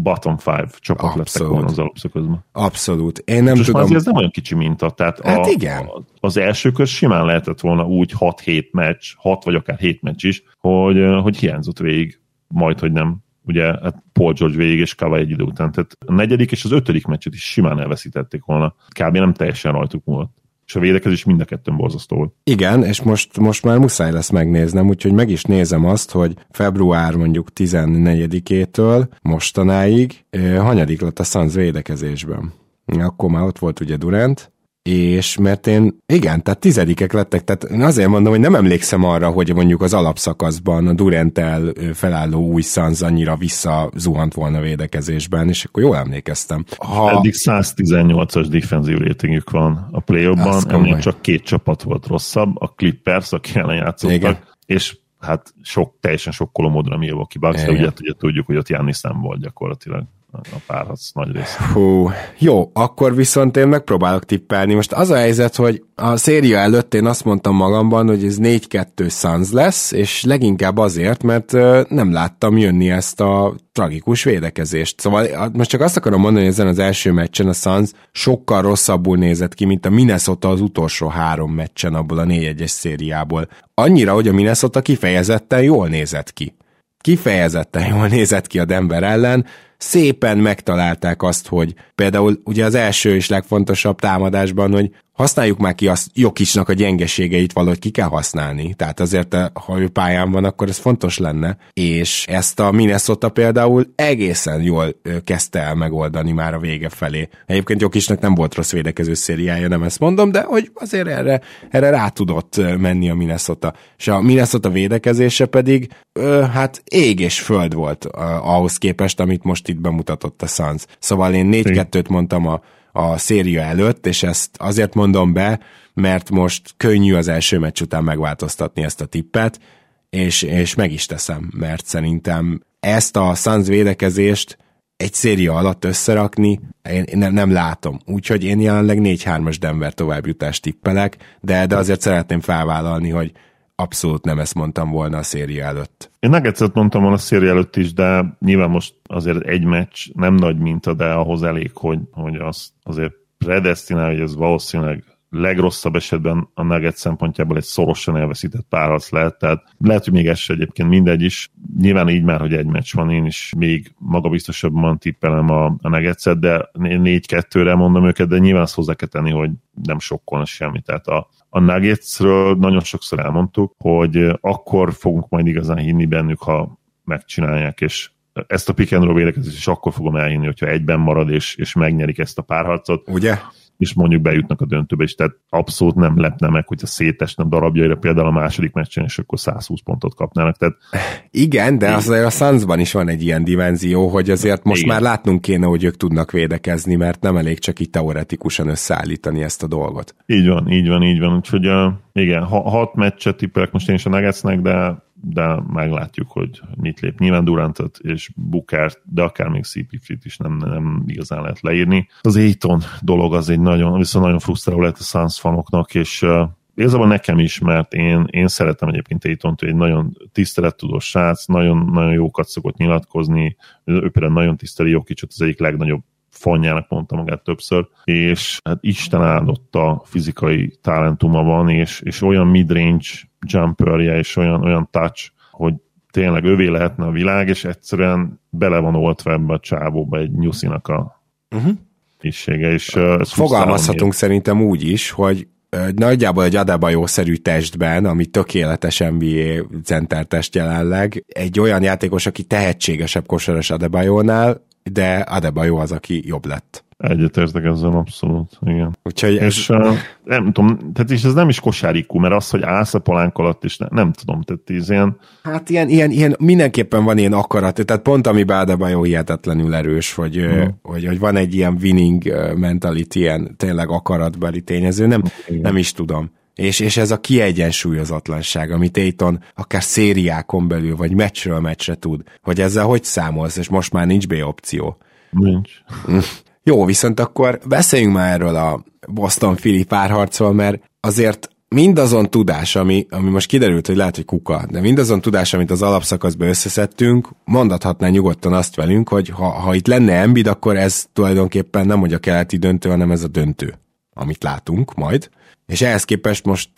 bottom five csapat Abszolút. lettek volna az alapszakaszban. Abszolút. Én nem Most tudom. ez nem olyan kicsi minta. Tehát hát a, igen. A, az első kör simán lehetett volna úgy 6-7 meccs, 6 vagy akár 7 meccs is, hogy, hogy hiányzott végig, majd, hogy nem ugye hát Paul George végig és Kava egy idő után. Tehát a negyedik és az ötödik meccset is simán elveszítették volna. Kb. nem teljesen rajtuk múlott és a védekezés mind a kettőn borzasztó volt. Igen, és most, most már muszáj lesz megnéznem, úgyhogy meg is nézem azt, hogy február mondjuk 14-től mostanáig eh, hanyadik lett a Suns védekezésben. Akkor már ott volt ugye Durant, és mert én, igen, tehát tizedikek lettek, tehát én azért mondom, hogy nem emlékszem arra, hogy mondjuk az alapszakaszban a Durantel felálló új Suns annyira visszazuhant volna védekezésben, és akkor jól emlékeztem. Ha... Eddig 118-as defensív ratingjük van a play-offban, ennél csak két csapat volt rosszabb, a Clippers, aki ellen játszottak, igen. és hát sok, teljesen sokkoló módon a Milwaukee Bucks, de ugye, ugye tudjuk, hogy ott Jánisz nem volt gyakorlatilag a párharc nagy része. Hú, jó, akkor viszont én megpróbálok tippelni. Most az a helyzet, hogy a széria előtt én azt mondtam magamban, hogy ez 4-2 Suns lesz, és leginkább azért, mert nem láttam jönni ezt a tragikus védekezést. Szóval most csak azt akarom mondani, hogy ezen az első meccsen a Suns sokkal rosszabbul nézett ki, mint a Minnesota az utolsó három meccsen abból a 4-1-es szériából. Annyira, hogy a Minnesota kifejezetten jól nézett ki kifejezetten jól nézett ki a Denver ellen, szépen megtalálták azt, hogy például ugye az első és legfontosabb támadásban, hogy használjuk már ki azt Jokisnak a gyengeségeit valahogy ki kell használni. Tehát azért, ha ő pályán van, akkor ez fontos lenne. És ezt a Minnesota például egészen jól kezdte el megoldani már a vége felé. Egyébként Jokisnak nem volt rossz védekező szériája, nem ezt mondom, de hogy azért erre, erre rá tudott menni a Minnesota. És a Minnesota védekezése pedig hát ég és föld volt ahhoz képest, amit most itt bemutatott a Suns. Szóval én 4-2-t mondtam a a széria előtt, és ezt azért mondom be, mert most könnyű az első meccs után megváltoztatni ezt a tippet, és, és meg is teszem, mert szerintem ezt a Suns védekezést egy széria alatt összerakni, én, nem, nem látom. Úgyhogy én jelenleg 4-3-as Denver továbbjutást tippelek, de, de azért szeretném felvállalni, hogy abszolút nem ezt mondtam volna a széria előtt. Én Nuggetset mondtam volna a széria előtt is, de nyilván most azért egy meccs nem nagy minta, de ahhoz elég, hogy, hogy az azért predestinál, hogy ez valószínűleg legrosszabb esetben a Nugget szempontjából egy szorosan elveszített párharc lehet, tehát lehet, hogy még ez egyébként mindegy is. Nyilván így már, hogy egy meccs van, én is még magabiztosabban tippelem a, a Nuggetset, de 4-2-re mondom őket, de nyilván azt hozzá kell tenni, hogy nem sokkolna semmi. Tehát a, a Nuggetsről nagyon sokszor elmondtuk, hogy akkor fogunk majd igazán hinni bennük, ha megcsinálják, és ezt a pick and roll is akkor fogom elhinni, hogyha egyben marad, és, és megnyerik ezt a párharcot. Ugye? És mondjuk bejutnak a döntőbe is, tehát abszolút nem lepne meg, hogyha szétesne darabjaira például a második meccsen, és akkor 120 pontot kapnának. Tehát... Igen, de azért a Sunsban is van egy ilyen dimenzió, hogy azért most Igen. már látnunk kéne, hogy ők tudnak védekezni, mert nem elég csak így teoretikusan összeállítani ezt a dolgot. Így van, így van, így van. Úgyhogy uh, igen, ha, hat meccset tippelek most én is a Nuggetsnek, de de meglátjuk, hogy mit lép. Nyilván Durantot és Bukert, de akár még CP3-t is nem, nem igazán lehet leírni. Az Aiton dolog az egy nagyon, viszont nagyon frusztráló lehet a Suns fanoknak, és uh, igazából nekem is, mert én, én szeretem egyébként aiton egy nagyon tisztelettudós srác, nagyon, nagyon jókat szokott nyilatkozni, ő például nagyon tiszteli Jokicsot, az egyik legnagyobb fonjának mondta magát többször, és hát Isten áldotta fizikai talentuma van, és, és olyan midrange jumperje, és olyan, olyan touch, hogy tényleg övé lehetne a világ, és egyszerűen bele van oltva ebbe a csávóba egy nyuszinak a uh-huh. és uh, Fogalmazhatunk szerintem úgy is, hogy nagyjából egy Adebayo-szerű testben, ami tökéletes NBA center test jelenleg, egy olyan játékos, aki tehetségesebb kosaras Adebayo-nál, de Adebayo az, aki jobb lett. Egyetértek ezzel abszolút, igen. Úgyhogy ez... És uh, nem tudom, tehát is ez nem is kosárikú, mert az, hogy állsz a palánk alatt is, ne, nem tudom, tehát ez ilyen... Hát ilyen, ilyen, ilyen, mindenképpen van ilyen akarat, tehát pont ami Bádebajo hihetetlenül erős, hogy, uh, hogy, hogy, van egy ilyen winning mentality, ilyen tényleg akaratbeli tényező, nem, igen. nem is tudom. És, és ez a kiegyensúlyozatlanság, amit Aiton akár szériákon belül, vagy meccsről meccsre tud, hogy ezzel hogy számolsz, és most már nincs B opció. Nincs. Jó, viszont akkor beszéljünk már erről a Boston Philly párharcról, mert azért mindazon tudás, ami, ami most kiderült, hogy lehet, hogy kuka, de mindazon tudás, amit az alapszakaszban összeszedtünk, mondathatná nyugodtan azt velünk, hogy ha, ha itt lenne Embiid, akkor ez tulajdonképpen nem hogy a keleti döntő, hanem ez a döntő, amit látunk majd. És ehhez képest most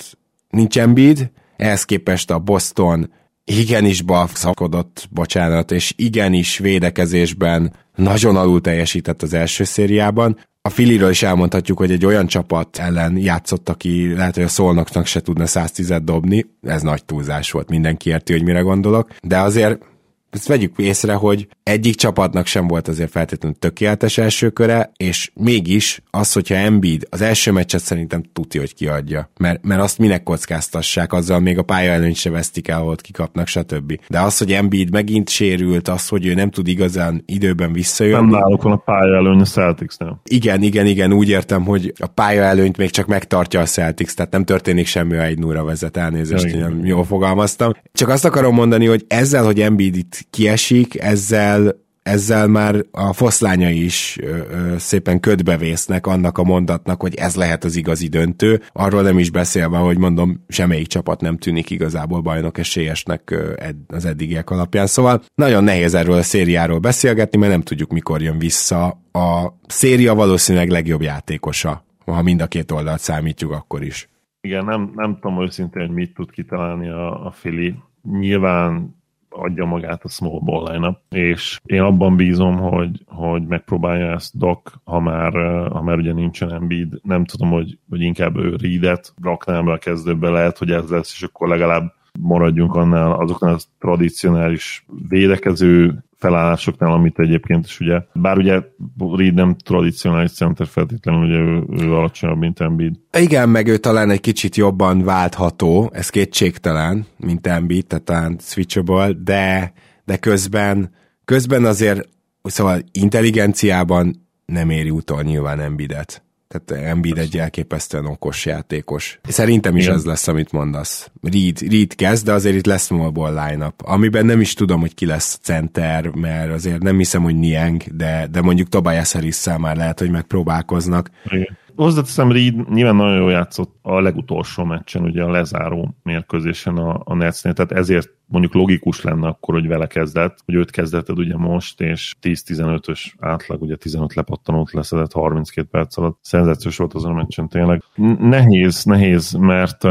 nincs Embiid, ehhez képest a Boston igenis balszakodott, bocsánat, és igenis védekezésben nagyon alul teljesített az első szériában. A Filiről is elmondhatjuk, hogy egy olyan csapat ellen játszott, aki lehet, hogy a szolnoknak se tudna 110 dobni, ez nagy túlzás volt, mindenki érti, hogy mire gondolok, de azért ezt vegyük észre, hogy egyik csapatnak sem volt azért feltétlenül tökéletes első köre, és mégis az, hogyha Embiid az első meccset szerintem tudja, hogy kiadja, mert, mert azt minek kockáztassák, azzal még a pálya előnyt se vesztik el, ahol kikapnak, stb. De az, hogy Embiid megint sérült, az, hogy ő nem tud igazán időben visszajönni. Nem náluk van a pálya előny a Celticsnél. Igen, igen, igen, úgy értem, hogy a pálya előnyt még csak megtartja a Celtics, tehát nem történik semmi, ha egy nulla vezet, elnézést, nem jól fogalmaztam. Csak azt akarom mondani, hogy ezzel, hogy Embiid itt kiesik, ezzel ezzel már a foszlányai is ö, ö, szépen ködbevésznek annak a mondatnak, hogy ez lehet az igazi döntő. Arról nem is beszélve, hogy mondom, semmelyik csapat nem tűnik igazából bajnok esélyesnek ö, ed, az eddigiek alapján. Szóval nagyon nehéz erről a szériáról beszélgetni, mert nem tudjuk, mikor jön vissza a széria valószínűleg legjobb játékosa. Ha mind a két oldalt számítjuk, akkor is. Igen, nem, nem tudom őszintén, hogy mit tud kitalálni a, a Fili. Nyilván adja magát a small ball line és én abban bízom, hogy, hogy megpróbálja ezt Doc, ha már, ha már ugye nincsen Embiid, nem tudom, hogy, hogy inkább ő Reedet raknám be a kezdőbe, lehet, hogy ez lesz, és akkor legalább maradjunk annál azoknál a tradicionális védekező felállásoknál, amit egyébként is ugye, bár ugye Reed nem tradicionális center feltétlenül, ugye ő, ő alacsonyabb, mint Embiid. Igen, meg ő talán egy kicsit jobban váltható, ez kétségtelen, mint Embiid, tehát talán switchable, de, de közben, közben azért, szóval intelligenciában nem éri utol nyilván Embiidet. Tehát Embiid egy elképesztően okos játékos. Szerintem is Igen. ez lesz, amit mondasz. Reed, Reed kezd, de azért itt lesz small line-up, amiben nem is tudom, hogy ki lesz center, mert azért nem hiszem, hogy Niang, de, de mondjuk Tobias harris már lehet, hogy megpróbálkoznak. Igen. Hozzáteszem, Reed nyilván nagyon jól játszott a legutolsó meccsen, ugye a lezáró mérkőzésen a, a Netsnél, tehát ezért mondjuk logikus lenne akkor, hogy vele kezdett, hogy őt kezdeted ugye most, és 10-15-ös átlag, ugye 15 lepattanót leszedett 32 perc alatt. Szenzációs volt azon a meccsen tényleg. Nehéz, nehéz, mert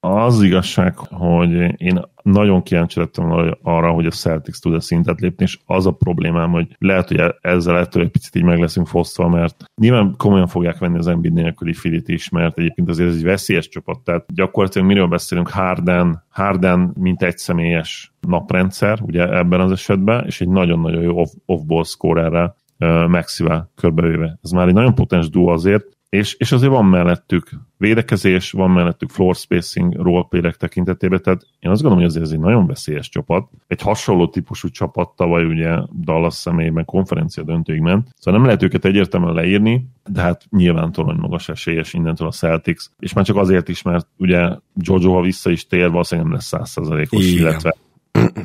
az igazság, hogy én nagyon kíváncsi lettem arra, hogy a Celtics tud a szintet lépni, és az a problémám, hogy lehet, hogy ezzel ettől egy picit így meg leszünk fosztva, mert nyilván komolyan fogják venni az Embiid nélküli Filit is, mert egyébként azért ez egy veszélyes csapat, tehát gyakorlatilag miről beszélünk, Harden, Harden mint egy személyes naprendszer, ugye ebben az esetben, és egy nagyon-nagyon jó off- off-ball scorerrel Maxivel körbevéve. Ez már egy nagyon potens duo azért, és, és azért van mellettük védekezés, van mellettük floor spacing roleplayek tekintetében, tehát én azt gondolom, hogy azért ez egy nagyon veszélyes csapat. Egy hasonló típusú csapat tavaly ugye Dallas személyében konferencia döntőig ment, szóval nem lehet őket egyértelműen leírni, de hát nyilván torony magas esélyes innentől a Celtics, és már csak azért is, mert ugye Jojo, ha vissza is tér, valószínűleg nem lesz százszerzalékos, illetve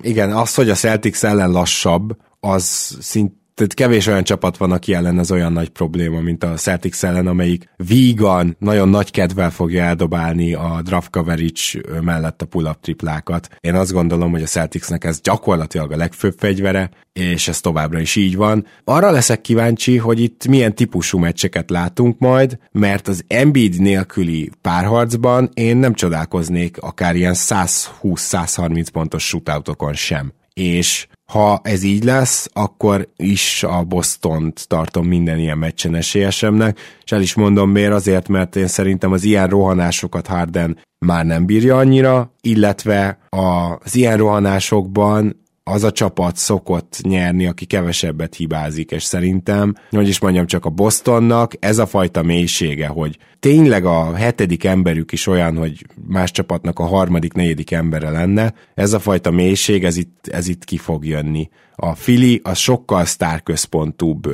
igen, az, hogy a Celtics ellen lassabb, az szint tehát kevés olyan csapat van, aki ellen az olyan nagy probléma, mint a Celtics ellen, amelyik vígan, nagyon nagy kedvel fogja eldobálni a draft coverage mellett a pull-up triplákat. Én azt gondolom, hogy a Celticsnek ez gyakorlatilag a legfőbb fegyvere, és ez továbbra is így van. Arra leszek kíváncsi, hogy itt milyen típusú meccseket látunk majd, mert az Embiid nélküli párharcban én nem csodálkoznék akár ilyen 120-130 pontos shootoutokon sem. És ha ez így lesz, akkor is a Bostont tartom minden ilyen meccsen esélyesemnek, és el is mondom miért, azért, mert én szerintem az ilyen rohanásokat Harden már nem bírja annyira, illetve az ilyen rohanásokban az a csapat szokott nyerni, aki kevesebbet hibázik, és szerintem, hogy is mondjam, csak a Bostonnak ez a fajta mélysége, hogy tényleg a hetedik emberük is olyan, hogy más csapatnak a harmadik, negyedik embere lenne, ez a fajta mélység, ez itt, ez itt ki fog jönni. A Fili az sokkal sztárközpontúbb,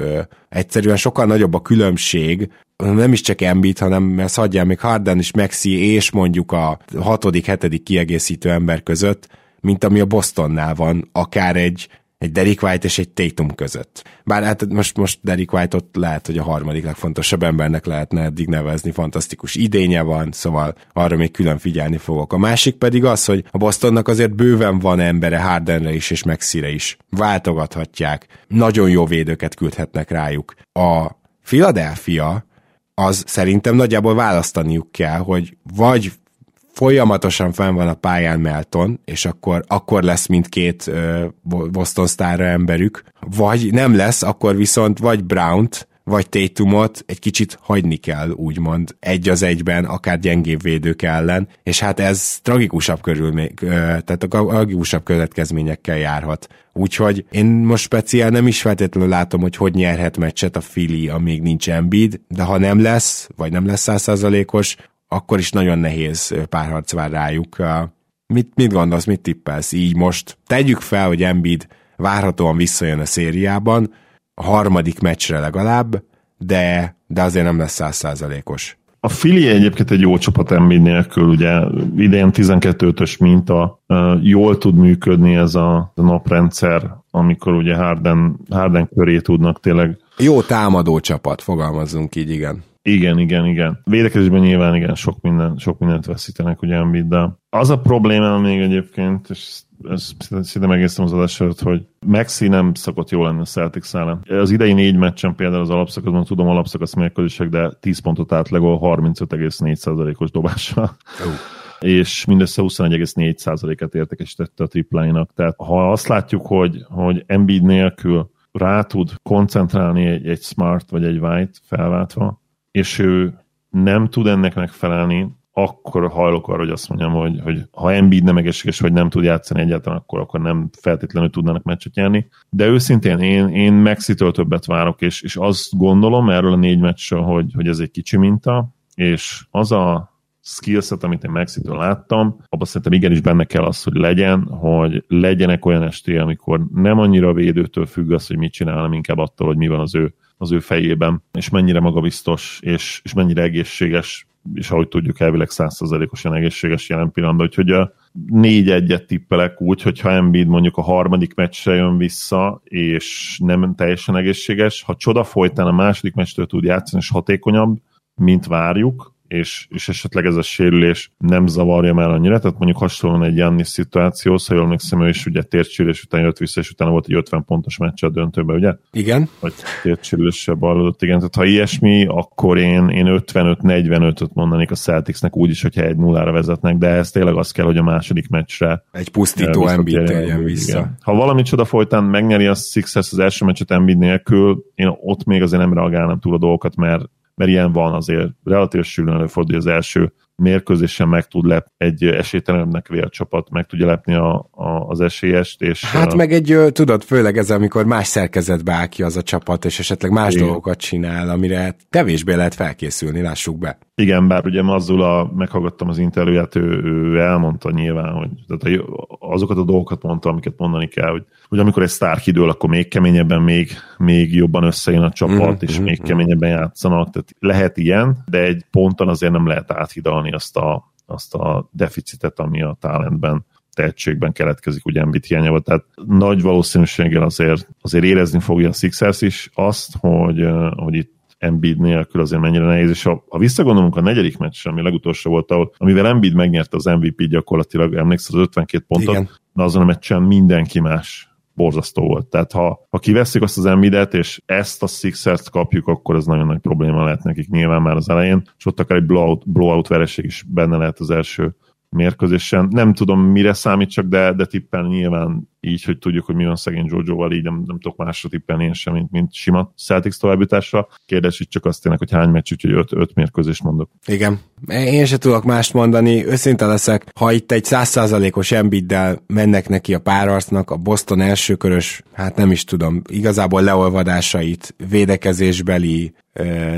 egyszerűen sokkal nagyobb a különbség, nem is csak Embiid, hanem ezt hagyjál még Harden is, Maxi és mondjuk a hatodik, hetedik kiegészítő ember között, mint ami a Bostonnál van, akár egy, egy Derek White és egy Tatum között. Bár hát most, most Derek White-ot lehet, hogy a harmadik legfontosabb embernek lehetne eddig nevezni, fantasztikus idénye van, szóval arra még külön figyelni fogok. A másik pedig az, hogy a Bostonnak azért bőven van embere Hardenre is és Maxire is. Váltogathatják, nagyon jó védőket küldhetnek rájuk. A Philadelphia az szerintem nagyjából választaniuk kell, hogy vagy folyamatosan fenn van a pályán Melton, és akkor, akkor lesz mindkét Boston sztárra emberük, vagy nem lesz, akkor viszont vagy Brown-t, vagy Tatumot egy kicsit hagyni kell, úgymond, egy az egyben, akár gyengébb védők ellen, és hát ez tragikusabb körül, tehát a tragikusabb következményekkel járhat. Úgyhogy én most speciál nem is feltétlenül látom, hogy hogy nyerhet meccset a Fili, amíg nincs Embiid, de ha nem lesz, vagy nem lesz százszázalékos, akkor is nagyon nehéz párharc vár rájuk. Mit, mit gondolsz, mit tippelsz így most? Tegyük fel, hogy Embiid várhatóan visszajön a szériában, a harmadik meccsre legalább, de, de azért nem lesz százszázalékos. A Fili egyébként egy jó csapat Embiid nélkül, ugye idén 12-ös minta, jól tud működni ez a naprendszer, amikor ugye Harden, Harden köré tudnak tényleg. Jó támadó csapat, fogalmazzunk így, igen. Igen, igen, igen. Védekezésben nyilván igen, sok, minden, sok mindent veszítenek ugye Embiid, de az a probléma még egyébként, és ezt szinte megésztem az adás előtt, hogy Maxi nem szokott jól lenni a Celtics ellen. Az idei négy meccsen például az alapszakaszban, tudom alapszakasz mérkőzések, de 10 pontot átlagol 35,4%-os dobással. Uh. és mindössze 21,4%-et értékesítette a tripláinak. Tehát ha azt látjuk, hogy, hogy Embiid nélkül rá tud koncentrálni egy, egy Smart vagy egy White felváltva, és ő nem tud ennek megfelelni, akkor hajlok arra, hogy azt mondjam, hogy, hogy ha Embiid nem egészséges, vagy nem tud játszani egyáltalán, akkor, akkor nem feltétlenül tudnának meccset nyerni. De őszintén én, én Maxitől többet várok, és, és azt gondolom erről a négy meccsről, hogy, hogy ez egy kicsi minta, és az a skillset, amit én Maxitől láttam, abban szerintem igenis benne kell az, hogy legyen, hogy legyenek olyan esté, amikor nem annyira a védőtől függ az, hogy mit csinál, hanem inkább attól, hogy mi van az ő az ő fejében, és mennyire magabiztos, és, és mennyire egészséges, és ahogy tudjuk, elvileg százszerzalékosan egészséges jelen pillanatban, úgyhogy a négy egyet tippelek úgy, hogyha Embiid mondjuk a harmadik meccsre jön vissza, és nem teljesen egészséges, ha csoda folytán a második meccstől tud játszani, és hatékonyabb, mint várjuk, és, és esetleg ez a sérülés nem zavarja már annyira, tehát mondjuk hasonlóan egy Jannis szituációhoz, ha jól emlékszem, ő is ugye tértsérülés után jött vissza, és utána volt egy 50 pontos meccs a döntőbe, ugye? Igen. Vagy tértsérüléssel ballodott, igen. Tehát ha ilyesmi, akkor én, én 55-45-öt mondanék a Celticsnek úgy is, hogyha egy nullára vezetnek, de ez tényleg az kell, hogy a második meccsre egy pusztító Embiid térjen vissza. Igen. Ha valami csoda folytán megnyeri a Sixers az első meccset Embiid nélkül, én ott még azért nem reagálnám túl a dolgokat, mert mert ilyen van azért relatív sűrűn előfordul, hogy az első mérkőzésen meg tud lep egy esélytelenebbnek vélt csapat, meg tudja lepni a, a, az esélyest. És hát a... meg egy, tudod, főleg ez, amikor más szerkezetbe áll ki az a csapat, és esetleg más Igen. dolgokat csinál, amire kevésbé lehet felkészülni, lássuk be. Igen, bár ugye Mazzula, meghallgattam az interjúját, ő, ő elmondta nyilván, hogy tehát azokat a dolgokat mondta, amiket mondani kell, hogy, hogy amikor egy sztár kidől, akkor még keményebben, még, még jobban összejön a csapat, mm-hmm. és még mhm. keményebben játszanak, tehát lehet ilyen, de egy ponton azért nem lehet áthidalni azt a, azt a deficitet, ami a talentben tehetségben keletkezik, ugye Embiid hiányával, tehát nagy valószínűséggel azért, azért érezni fogja a Sixers is azt, hogy, hogy itt Embiid nélkül azért mennyire nehéz, és ha, ha visszagondolunk a negyedik meccsre, ami legutolsó volt, ahol, amivel Embiid megnyerte az MVP gyakorlatilag, emlékszel az 52 pontot, Igen. de azon a meccsen mindenki más borzasztó volt. Tehát ha, ha kiveszik azt az Embiidet, és ezt a Sixers kapjuk, akkor ez nagyon nagy probléma lehet nekik nyilván már az elején, és ott akár egy blowout, blowout vereség is benne lehet az első mérkőzésen. Nem tudom, mire számít csak, de, de tippen nyilván így, hogy tudjuk, hogy mi van szegény Jojo-val, így nem, nem tudok másra tippelni én sem, mint, mint sima Celtics továbbításra. Kérdés itt csak azt tényleg, hogy hány meccs, úgyhogy öt, öt mérkőzést mondok. Igen. Én sem tudok mást mondani, őszinte leszek, ha itt egy százszázalékos Embiiddel mennek neki a párarcnak, a Boston elsőkörös, hát nem is tudom, igazából leolvadásait, védekezésbeli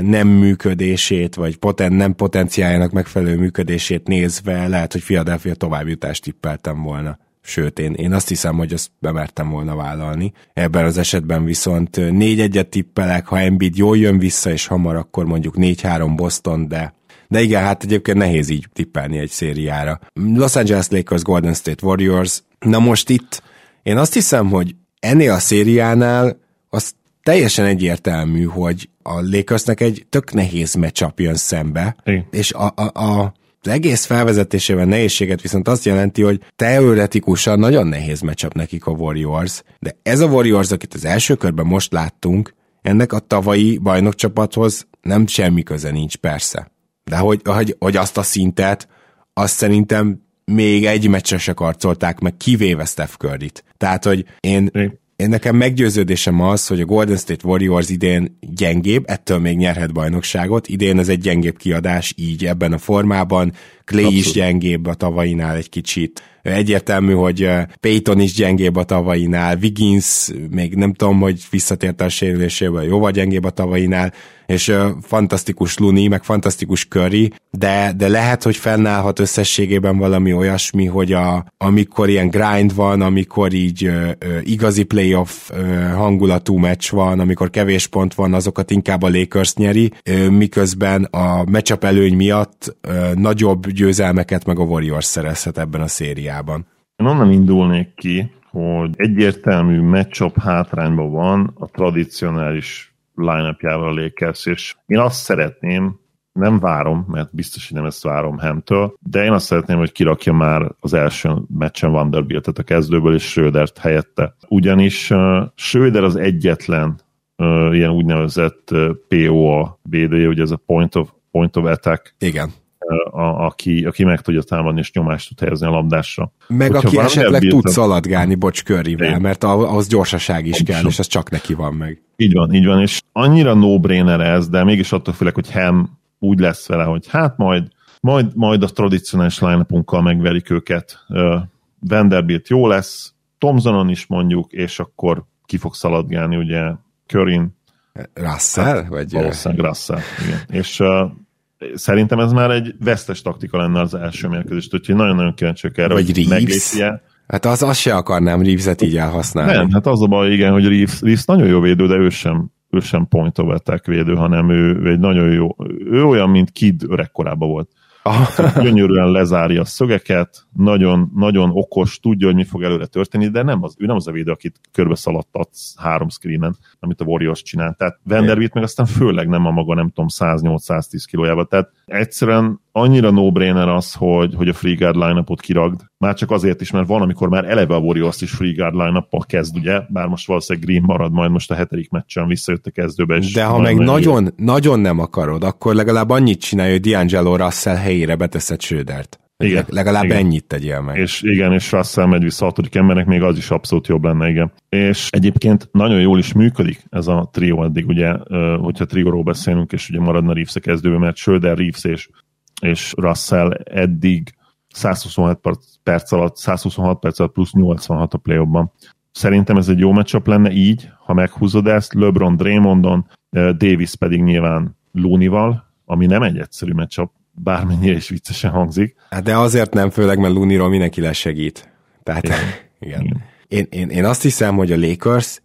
nem működését, vagy poten, nem potenciáljának megfelelő működését nézve, lehet, hogy Philadelphia továbbjutást tippeltem volna. Sőt, én, én azt hiszem, hogy azt bemertem volna vállalni. Ebben az esetben viszont négy egyet tippelek, ha Embiid jól jön vissza, és hamar, akkor mondjuk 4-3 Boston, de de igen, hát egyébként nehéz így tippelni egy szériára. Los Angeles Lakers, Golden State Warriors. Na most itt én azt hiszem, hogy ennél a szériánál az teljesen egyértelmű, hogy a Lakersnek egy tök nehéz meccsap jön szembe, Igen. és a, a, a az egész felvezetésében nehézséget viszont azt jelenti, hogy teoretikusan nagyon nehéz meccsap nekik a Warriors, de ez a Warriors, akit az első körben most láttunk, ennek a tavalyi bajnokcsapathoz nem semmi köze nincs persze. De hogy, hogy, hogy azt a szintet, azt szerintem még egy meccsre se karcolták meg, kivéve Steph Curry-t. Tehát, hogy én, én nekem meggyőződésem az, hogy a Golden State Warriors idén gyengébb, ettől még nyerhet bajnokságot. Idén ez egy gyengébb kiadás, így ebben a formában. Clay Abszolút. is gyengébb a tavainál egy kicsit. Egyértelmű, hogy Payton is gyengébb a tavainál, Wiggins még nem tudom, hogy visszatért a sérüléséből, jóval gyengébb a tavainál, és uh, fantasztikus Luni, meg fantasztikus Curry, de, de lehet, hogy fennállhat összességében valami olyasmi, hogy a, amikor ilyen grind van, amikor így uh, igazi playoff uh, hangulatú meccs van, amikor kevés pont van, azokat inkább a Lakers nyeri, uh, miközben a matchup előny miatt uh, nagyobb győzelmeket meg a Warriors szerezhet ebben a szériában. Én onnan indulnék ki, hogy egyértelmű matchup hátrányban van a tradicionális line a Lakers, és én azt szeretném, nem várom, mert biztos, hogy nem ezt várom Hemtől, de én azt szeretném, hogy kirakja már az első meccsen Vanderbiltet a kezdőből, és Schrödert helyette. Ugyanis uh, Schröder az egyetlen uh, ilyen úgynevezett uh, POA védője, ugye ez a point of, point of attack. Igen a, aki, aki meg tudja támadni és nyomást tud helyezni a labdásra. Meg Hogyha aki esetleg tud tud szaladgálni bocs körrivel, mert ahhoz gyorsaság is kell, és ez csak neki van meg. Így van, így van, és annyira no-brainer ez, de mégis attól félek, hogy Hem úgy lesz vele, hogy hát majd, majd, majd a tradicionális line megverik őket. Uh, Vanderbilt jó lesz, Tomzonon is mondjuk, és akkor ki fog szaladgálni, ugye Körin. Russell? Hát, vagy valószínűleg Russell, igen. És uh, szerintem ez már egy vesztes taktika lenne az első mérkőzést, úgyhogy nagyon-nagyon kíváncsiak erre, Vagy hogy meglépje. Hát az, azt se akarnám Reeves-et így elhasználni. Nem, hát az a baj, igen, hogy Reeves, Reeves nagyon jó védő, de ő sem, ő sem point of attack védő, hanem ő, ő egy nagyon jó, ő olyan, mint Kid öregkorában volt. Gyönyörűen lezárja a szögeket, nagyon, nagyon okos, tudja, hogy mi fog előre történni, de nem az, ő nem az a védő, akit körbe szaladtatsz három screenen, amit a Warriors csinál. Tehát Vanderbilt meg aztán főleg nem a maga, nem tudom, 108-110 kilójával. Tehát egyszerűen annyira no-brainer az, hogy, hogy a free guard line kiragd. Már csak azért is, mert van, amikor már eleve a Warriors is free guard line kezd, ugye? Bár most valószínűleg Green marad majd most a hetedik meccsen visszajött a kezdőbe. És De ha meg nagyon, nagyon nem akarod, akkor legalább annyit csinálj, hogy D'Angelo Russell helyére beteszed Schrödert. Igen, legalább igen. ennyit tegyél meg. És igen, és Russell megy vissza a hatodik embernek, még az is abszolút jobb lenne, igen. És egyébként nagyon jól is működik ez a trió eddig, ugye, hogyha trióról beszélünk, és ugye maradna Reeves a kezdőbe, mert Schröder, Reeves és, és Russell eddig 126 perc alatt, 126 perc alatt plusz 86 a play Szerintem ez egy jó matchup lenne így, ha meghúzod ezt, LeBron Draymondon, Davis pedig nyilván Looney-val, ami nem egy egyszerű matchup, bármennyire is viccesen hangzik. Hát de azért nem, főleg mert Looney-ról mindenki lesegít. Tehát igen. igen. igen. Én, én, én azt hiszem, hogy a Lakers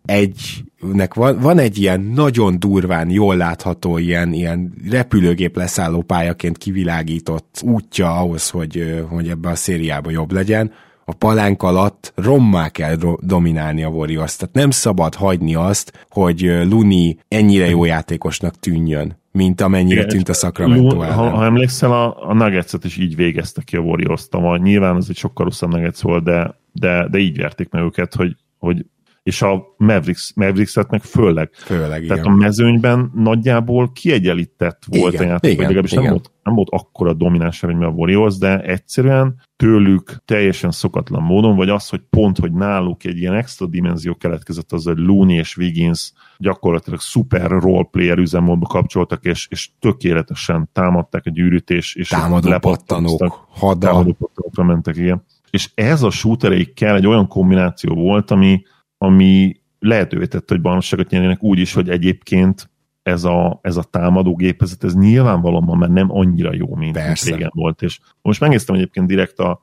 egynek van, van egy ilyen nagyon durván, jól látható, ilyen, ilyen repülőgép leszálló pályaként kivilágított útja ahhoz, hogy, hogy ebbe a szériába jobb legyen, a palánk alatt rommá kell dominálni a Warriors. Tehát nem szabad hagyni azt, hogy Luni ennyire jó játékosnak tűnjön mint amennyire Igen, tűnt a Sacramento ellen. Ha, ha emlékszel, a, a nuggets is így végezte ki a warriors. Nyilván ez egy sokkal rosszabb Nuggets volt, de, de, de így verték meg őket, hogy, hogy és a Mavericks, Mavericks-et meg főleg. Főleg, Tehát igen. a mezőnyben nagyjából kiegyenlített volt igen, a játék, igen, vagy legalábbis igen. nem volt, nem volt akkora domináns mint a Warriors, de egyszerűen tőlük teljesen szokatlan módon, vagy az, hogy pont, hogy náluk egy ilyen extra dimenzió keletkezett, az, hogy Looney és Wiggins gyakorlatilag szuper roleplayer üzemmódba kapcsoltak, és, és tökéletesen támadták a gyűrűt, és, és támadó pattanók, hada. Támadó pattanókra mentek, igen. És ez a shootereikkel egy olyan kombináció volt, ami, ami lehetővé tette, hogy bajnokságot nyerjenek úgy is, hogy egyébként ez a, ez a támadó gépezet, ez nyilvánvalóan már nem annyira jó, mint, mint régen volt. És most megnéztem egyébként direkt a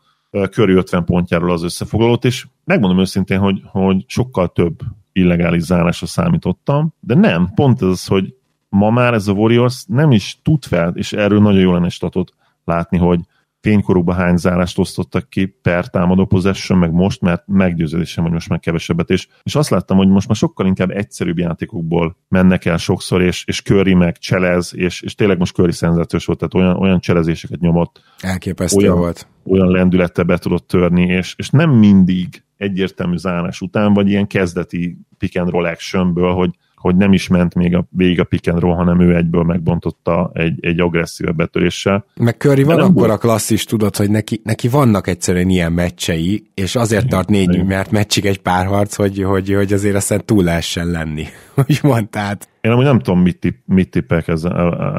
körű 50 pontjáról az összefoglalót, és megmondom őszintén, hogy, hogy sokkal több illegális zárásra számítottam, de nem, pont ez az, hogy ma már ez a Warriors nem is tud fel, és erről nagyon jó lenne statot látni, hogy fénykorukban hány zárást osztottak ki per támadó possession, meg most, mert meggyőződésem, hogy most meg kevesebbet, és, és azt láttam, hogy most már sokkal inkább egyszerűbb játékokból mennek el sokszor, és, és Curry meg cselez, és, és tényleg most Curry szenzációs volt, tehát olyan, olyan cselezéseket nyomott. Elképesztő olyan, volt. Olyan lendülettel be tudott törni, és, és nem mindig egyértelmű zárás után, vagy ilyen kezdeti pick and roll actionből, hogy hogy nem is ment még a, végig a pick and roll, hanem ő egyből megbontotta egy, egy agresszív betöréssel. Meg Curry van akkor a klasszis, tudod, hogy neki, neki vannak egyszerűen ilyen meccsei, és azért tart négy, mert meccsig egy párharc, hogy, hogy, hogy azért aztán túl lehessen lenni. Hogy mondtad. Én amúgy nem tudom, mit, tipp, mit tippek ezzel,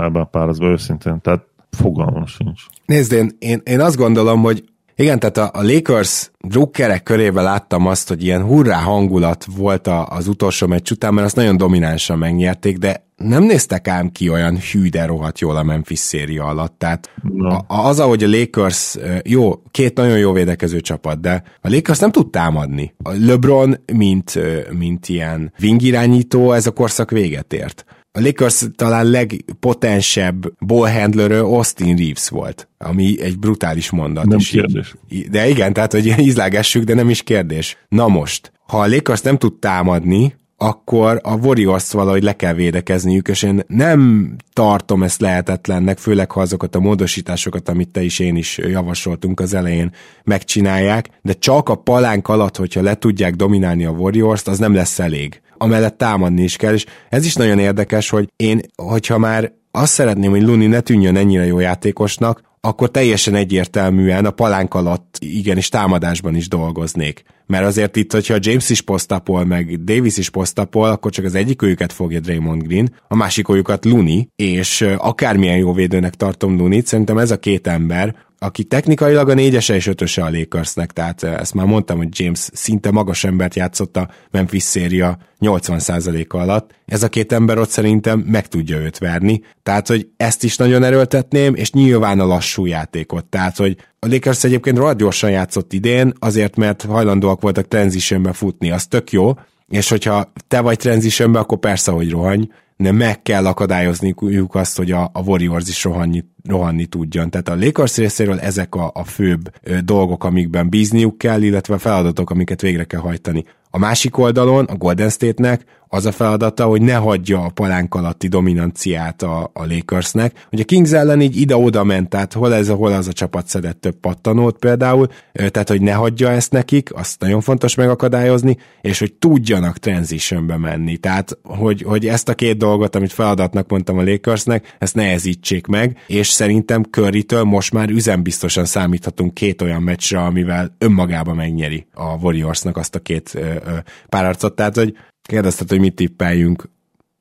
ebben a párharcban őszintén, tehát fogalmam sincs. Nézd, én, én, én azt gondolom, hogy igen, tehát a, a Lakers drukkerek körében láttam azt, hogy ilyen hurrá hangulat volt a, az utolsó meccs után, mert azt nagyon dominánsan megnyerték, de nem néztek ám ki olyan hű, de rohadt jól a Memphis széria alatt. Tehát no. a, az, ahogy a Lakers, jó, két nagyon jó védekező csapat, de a Lakers nem tud támadni. A LeBron, mint, mint ilyen wing irányító, ez a korszak véget ért a Lakers talán legpotensebb ballhandlerő Austin Reeves volt, ami egy brutális mondat. Nem is kérdés. De igen, tehát, hogy ízlágessük, de nem is kérdés. Na most, ha a Lakers nem tud támadni, akkor a warriors valahogy le kell védekezniük, és én nem tartom ezt lehetetlennek, főleg ha azokat a módosításokat, amit te is én is javasoltunk az elején, megcsinálják, de csak a palánk alatt, hogyha le tudják dominálni a Warriors-t, az nem lesz elég amellett támadni is kell, és ez is nagyon érdekes, hogy én, hogyha már azt szeretném, hogy Luni ne tűnjön ennyire jó játékosnak, akkor teljesen egyértelműen a palánk alatt igenis támadásban is dolgoznék. Mert azért itt, hogyha James is posztapol, meg Davis is posztapol, akkor csak az egyik őket fogja Draymond Green, a másik őket Luni, és akármilyen jó védőnek tartom Lunit, szerintem ez a két ember, aki technikailag a négyese és ötöse a Lakersnek, tehát eh, ezt már mondtam, hogy James szinte magas embert játszott a Memphis széria 80%-a alatt. Ez a két ember ott szerintem meg tudja őt verni, tehát hogy ezt is nagyon erőltetném, és nyilván a lassú játékot, tehát hogy a Lakers egyébként rohadt gyorsan játszott idén, azért mert hajlandóak voltak transitionbe futni, az tök jó, és hogyha te vagy transitionbe, akkor persze, hogy rohany, nem meg kell akadályozniuk azt, hogy a, a Warriors is rohanni, rohanni tudjon. Tehát a Lakers részéről ezek a, a főbb dolgok, amikben bízniuk kell, illetve feladatok, amiket végre kell hajtani. A másik oldalon a Golden State-nek az a feladata, hogy ne hagyja a palánk alatti dominanciát a, a Lakersnek. Hogy a Kings ellen így ide-oda ment, tehát hol ez hol az a csapat szedett több pattanót például, tehát hogy ne hagyja ezt nekik, azt nagyon fontos megakadályozni, és hogy tudjanak transitionbe menni. Tehát, hogy, hogy ezt a két dolgot, amit feladatnak mondtam a Lakersnek, ezt nehezítsék meg, és szerintem curry most már üzembiztosan számíthatunk két olyan meccsre, amivel önmagába megnyeri a Warriorsnak azt a két ö. Tehát, hogy Kérdezted, hogy mit tippeljünk.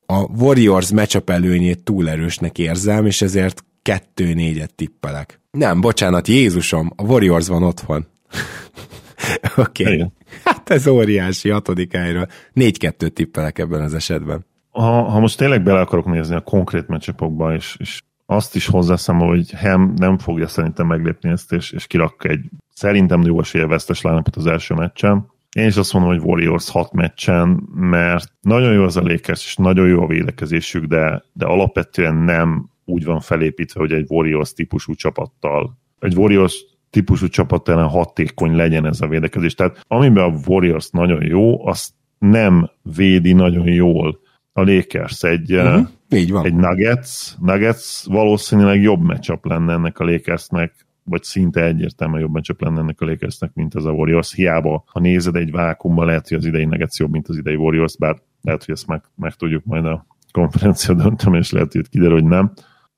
A Warriors matchup előnyét túl erősnek érzem, és ezért kettő négyet tippelek. Nem, bocsánat, Jézusom, a Warriors van otthon. Oké. okay. Hát ez óriási, hatodik helyről. Négy-kettőt tippelek ebben az esetben. Ha, ha most tényleg bele akarok nézni a konkrét meccsapokba, és, és azt is hozzeszem, hogy Hem nem fogja szerintem meglépni ezt, és, és kirak egy szerintem jó esélye vesztes az első meccsen. Én is azt mondom, hogy Warriors 6 meccsen, mert nagyon jó az a Lakers, és nagyon jó a védekezésük, de, de alapvetően nem úgy van felépítve, hogy egy Warriors típusú csapattal, egy Warriors típusú csapat ellen hatékony legyen ez a védekezés. Tehát amiben a Warriors nagyon jó, azt nem védi nagyon jól a Lakers. Egy, uh-huh. Így van. egy Nuggets, Nuggets valószínűleg jobb matchup lenne ennek a Lakersnek, vagy szinte egyértelműen jobban csak lenne ennek a Lakersnek, mint az a Warriors. Hiába, ha nézed egy vákumban, lehet, hogy az idei Nuggets jobb, mint az idei Warriors, bár lehet, hogy ezt meg, meg tudjuk majd a konferencia döntöm, és lehet, hogy kiderül, hogy nem.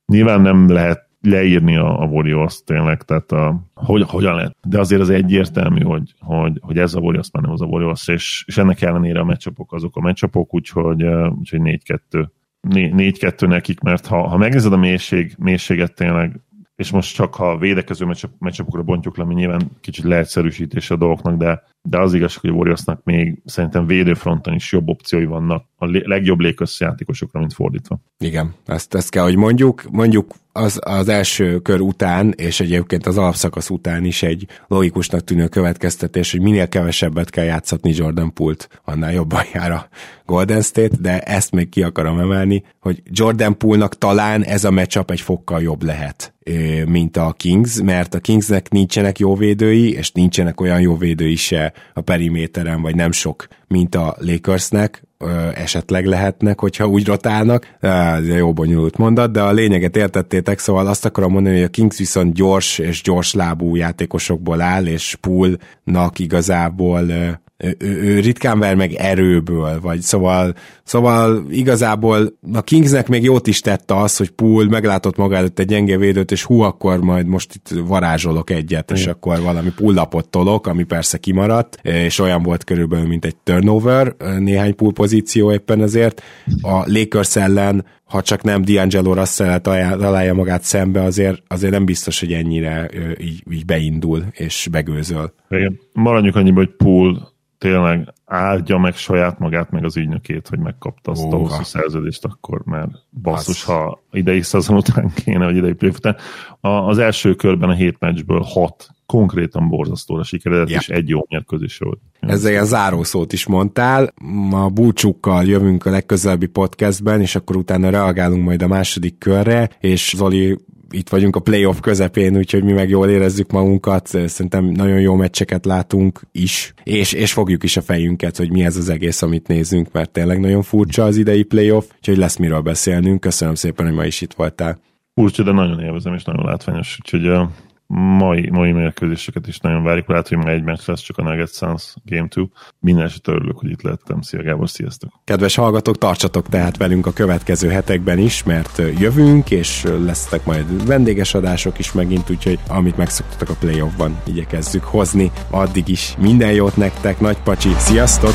Nyilván nem lehet leírni a, a Warriors tényleg, tehát a, hogy, hogyan lehet. De azért az egyértelmű, hogy, hogy, hogy ez a Warriors már nem az a Warriors, és, és ennek ellenére a meccsapok azok a meccsapok, úgyhogy, úgyhogy 4-2. 4-2 nekik, mert ha, ha megnézed a mélység, mélységet tényleg, és most csak ha a védekező meccsapokra bontjuk le, ami nyilván kicsit leegyszerűsítés a dolgoknak, de, de az igazság, hogy a Warriorsnak még szerintem védőfronton is jobb opciói vannak a legjobb Lakers játékosokra, mint fordítva. Igen, ezt, ezt kell, hogy mondjuk. Mondjuk az, az első kör után, és egyébként az alapszakasz után is egy logikusnak tűnő következtetés, hogy minél kevesebbet kell játszatni Jordan Pult, annál jobban jár a Golden State, de ezt még ki akarom emelni, hogy Jordan Poolnak talán ez a matchup egy fokkal jobb lehet, mint a Kings, mert a Kingsnek nincsenek jó védői, és nincsenek olyan jó védői se a periméteren, vagy nem sok, mint a Lakersnek, esetleg lehetnek, hogyha úgy rotálnak. Ez jó bonyolult mondat, de a lényeget értettétek, szóval azt akarom mondani, hogy a Kings viszont gyors és gyors lábú játékosokból áll, és Poolnak igazából ő, ő ritkán ver meg erőből, vagy szóval, szóval igazából a Kingsnek még jót is tette az, hogy Pool meglátott maga előtt egy gyenge védőt, és hú, akkor majd most itt varázsolok egyet, és akkor valami pullapot tolok, ami persze kimaradt, és olyan volt körülbelül, mint egy turnover, néhány pool pozíció éppen ezért. A Lakers ellen ha csak nem D'Angelo russell találja magát szembe, azért, azért nem biztos, hogy ennyire így, így beindul és begőzöl. Igen. Maradjunk annyiba, hogy Pool tényleg áldja meg saját magát, meg az ügynökét, hogy megkapta azt a hosszú szerződést, akkor mert basszus, az... ha idei szezon után kéne, vagy idei után. Az első körben a hét meccsből hat konkrétan borzasztóra sikeredett, yeah. és egy jó mérkőzés volt. Ezzel ilyen zárószót is mondtál. A búcsúkkal jövünk a legközelebbi podcastben, és akkor utána reagálunk majd a második körre, és Zoli itt vagyunk a playoff közepén, úgyhogy mi meg jól érezzük magunkat, szerintem nagyon jó meccseket látunk is, és, és fogjuk is a fejünket, hogy mi ez az egész, amit nézünk, mert tényleg nagyon furcsa az idei playoff, úgyhogy lesz miről beszélnünk. Köszönöm szépen, hogy ma is itt voltál. Furcsa, de nagyon élvezem, és nagyon látványos, úgyhogy mai, mai mérkőzéseket is nagyon várjuk. Lehet, hogy már egy meccs lesz csak a Nuggets Suns Game 2. Minden esetre örülök, hogy itt lettem. Szia Gábor, sziasztok! Kedves hallgatók, tartsatok tehát velünk a következő hetekben is, mert jövünk, és lesznek majd vendéges adások is megint, úgyhogy amit megszoktatok a playoffban, igyekezzük hozni. Addig is minden jót nektek, nagy pacsi, sziasztok!